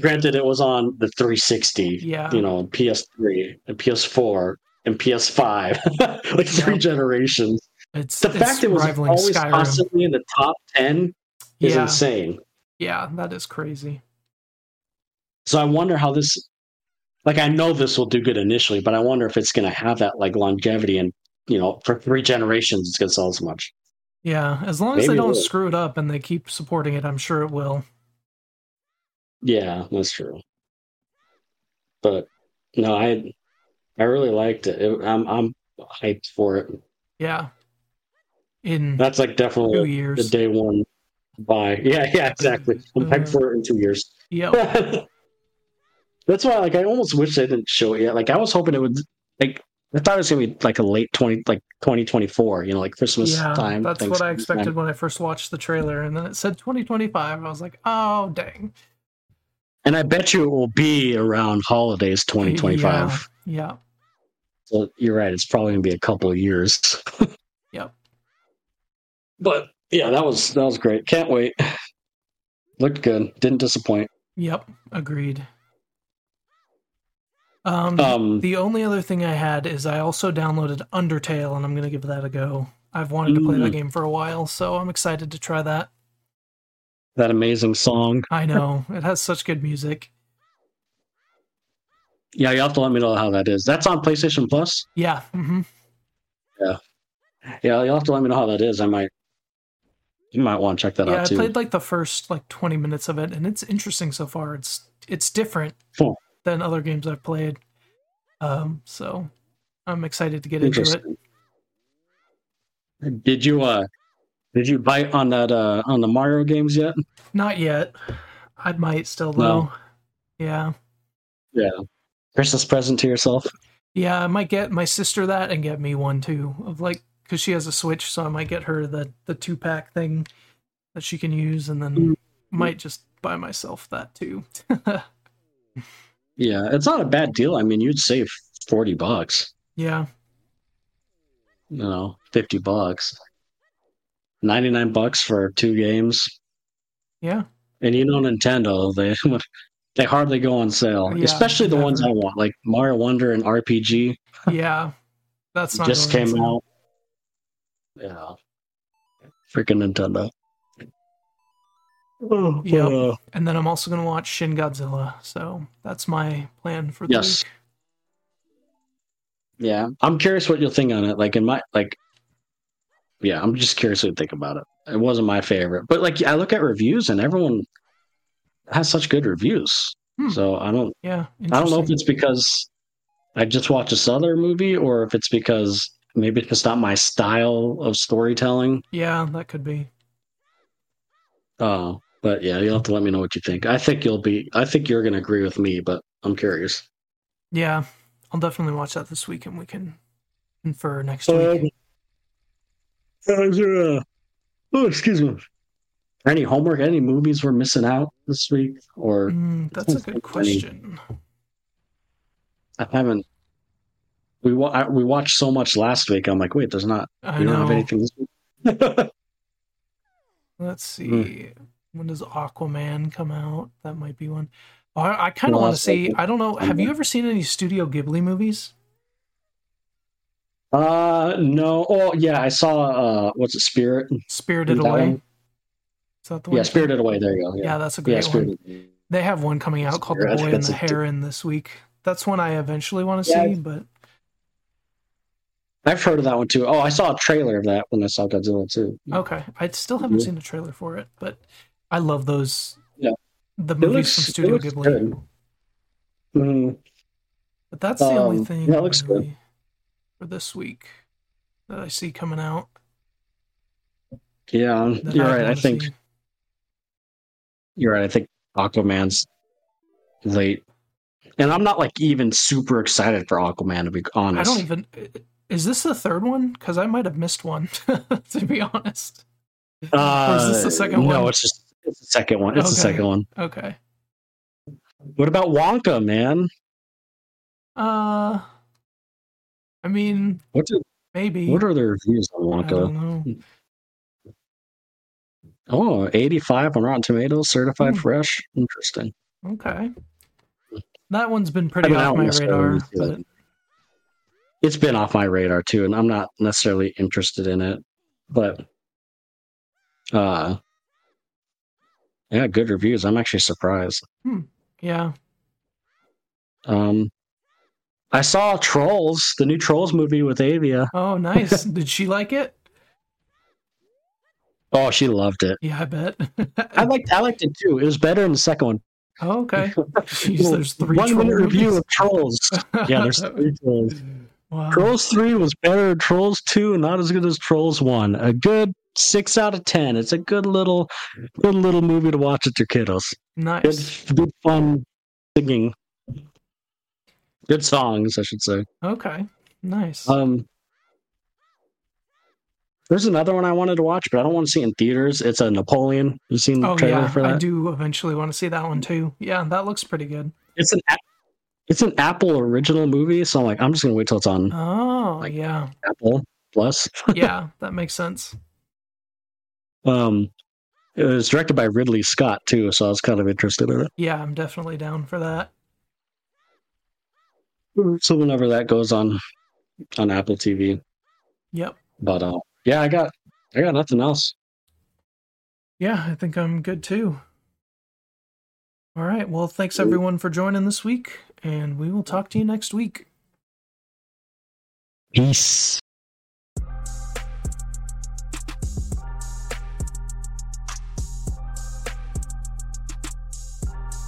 Granted, it was on the 360, Yeah. you know, PS3 and PS4 and PS5, like three generations. It's The it's fact it was always Skyrim. constantly in the top 10 is yeah, insane. yeah, that is crazy. So I wonder how this, like, I know this will do good initially, but I wonder if it's going to have that like longevity and you know, for three generations, it's going to sell as much. Yeah, as long as they don't screw it up and they keep supporting it, I'm sure it will. Yeah, that's true. But no, I I really liked it. it I'm I'm hyped for it. Yeah. In That's like two definitely the day one buy. Yeah, yeah, exactly. I'm hyped Uh, for it in two years. Yeah. That's why, like, I almost wish they didn't show it yet. Like, I was hoping it would, like, I thought it was gonna be like a late twenty, like twenty twenty four. You know, like Christmas Yeah, time. that's what I expected time. when I first watched the trailer, and then it said 2025. I was like, oh dang. And I bet you it will be around holidays twenty twenty five. Yeah. So you're right. It's probably gonna be a couple of years. Yep. But yeah, that was that was great. Can't wait. Looked good. Didn't disappoint. Yep. Agreed. Um, Um, the only other thing I had is I also downloaded Undertale, and I'm gonna give that a go. I've wanted to play that Mm. game for a while, so I'm excited to try that. that amazing song. I know it has such good music. Yeah, you have to let me know how that is. That's on PlayStation Plus. Yeah. hmm Yeah, you'll have to let me know how that is. I might, you might want to check that Yeah, out too. Yeah, I played like the first like 20 minutes of it, and it's interesting so far. It's it's different Cool. than other games I've played. Um, so I'm excited to get into it. Did you uh, did you bite on that uh on the Mario games yet? Not yet. I might still No. though. Yeah. Yeah. Christmas present to yourself. Yeah, I might get my sister that and get me one too. Of like because she has a Switch, so I might get her the the two pack thing that she can use, and then Mm. might just buy myself that too. Yeah, it's not a bad deal. I mean, you'd save forty bucks. yeah, You know, fifty bucks. Ninety nine bucks for two games. yeah, And you know Nintendo, they they hardly go on sale. Yeah, Especially the ones I want, like Mario Wonder and RPG yeah. That's not just came out. Yeah. Freaking Nintendo. Oh, Yep. uh, And then I'm also going to watch Shin Godzilla. So that's my plan for the Yes. week. yeah, I'm curious what you'll think on it. Like in my like, yeah, I'm just curious what you think about it. It wasn't my favorite, but like I look at reviews and everyone has such good reviews. Hmm. So I don't Yeah. I don't know if it's because I just watched this other movie or if it's because maybe it's not my style of storytelling. Yeah, that could be. Uh, but yeah, you'll have to let me know what you think. I think you'll be. I think you're going to agree with me, but I'm curious. Yeah. I'll definitely watch that this week and we can infer next Um, week. uh, is there a, oh, excuse me. Any homework? Any movies we're missing out this week? Or Mm, that's a good think any- question. I haven't. We wa- I, we watched so much last week. I'm like, wait, there's not. I We don't have anything this week. Let's see. Hmm. When does Aquaman come out? That might be one. I, I kind of want to see. I don't know. Have you ever seen any Studio Ghibli movies? uh, no. Oh, yeah. I saw. Uh, what's it? Spirit. Spirited Away. one? Is that the one? Yeah, Spirited Away. There you go. Yeah, Yeah, that's a yeah, great one. Spirited. They have one coming out called The Boy and the a- Heron this week. That's one I eventually want to Yeah, see, but I've heard of that one too. Oh, I saw a trailer of that when I saw Godzilla too. okay. I still haven't seen a trailer for it, but I love those. Yeah. The movies looks, from Studio Ghibli. Mhm. But that's the only Um, thing yeah, it looks good. for this week that I see coming out. Yeah, you're I'd right. I think you're right. I think Aquaman's late, and I'm not like even super excited for Aquaman to be honest. I don't even. Is this the third one? Because I might have missed one, to be honest. Uh, or is this the second no, one? No, it's just it's the second one. It's the second one. Okay. What about Wonka, man? Uh, I mean, What do, maybe. what are the reviews on I don't Wonka? know. Oh, 85 on Rotten Tomatoes, certified Hmm. fresh. Interesting. Okay. That one's been pretty I mean, off my radar, but It's been off my radar too, and I'm not necessarily interested in it. But uh yeah, good reviews. I'm actually surprised. yeah. Um I saw Trolls, the new Trolls movie with Avia. Oh, nice. Did she like it? Oh, she loved it. Yeah, I bet. I liked I liked it too. It was better in the second one. oh, okay. Jeez, there's three one minute review of Trolls. Yeah, there's three Trolls. Wow. Trolls 3 was better. Trolls 2 not as good as Trolls 1. A good 6 out of 10. It's a good little good little movie to watch with your kiddos. Nice. good fun singing. Good songs, I should say. Okay. Nice. Um There's another one I wanted to watch, but I don't want to see it in theaters. It's a Napoleon. You seen the oh trailer yeah, for that? I do eventually want to see that one too. Yeah, that looks pretty good. It's an it's an Apple original movie, so I'm like, I'm just gonna wait till it's on Oh Like- yeah, Apple Plus. yeah, that makes sense. Um, it was directed by Ridley Scott too, so I was kind of interested in it. Yeah, I'm definitely down for that. So whenever that goes on on Apple TV, Yep. but uh, yeah, I got I got nothing else. Yeah, I think I'm good too. All right. Well, thanks everyone for joining this week, and we will talk to you next week. Peace.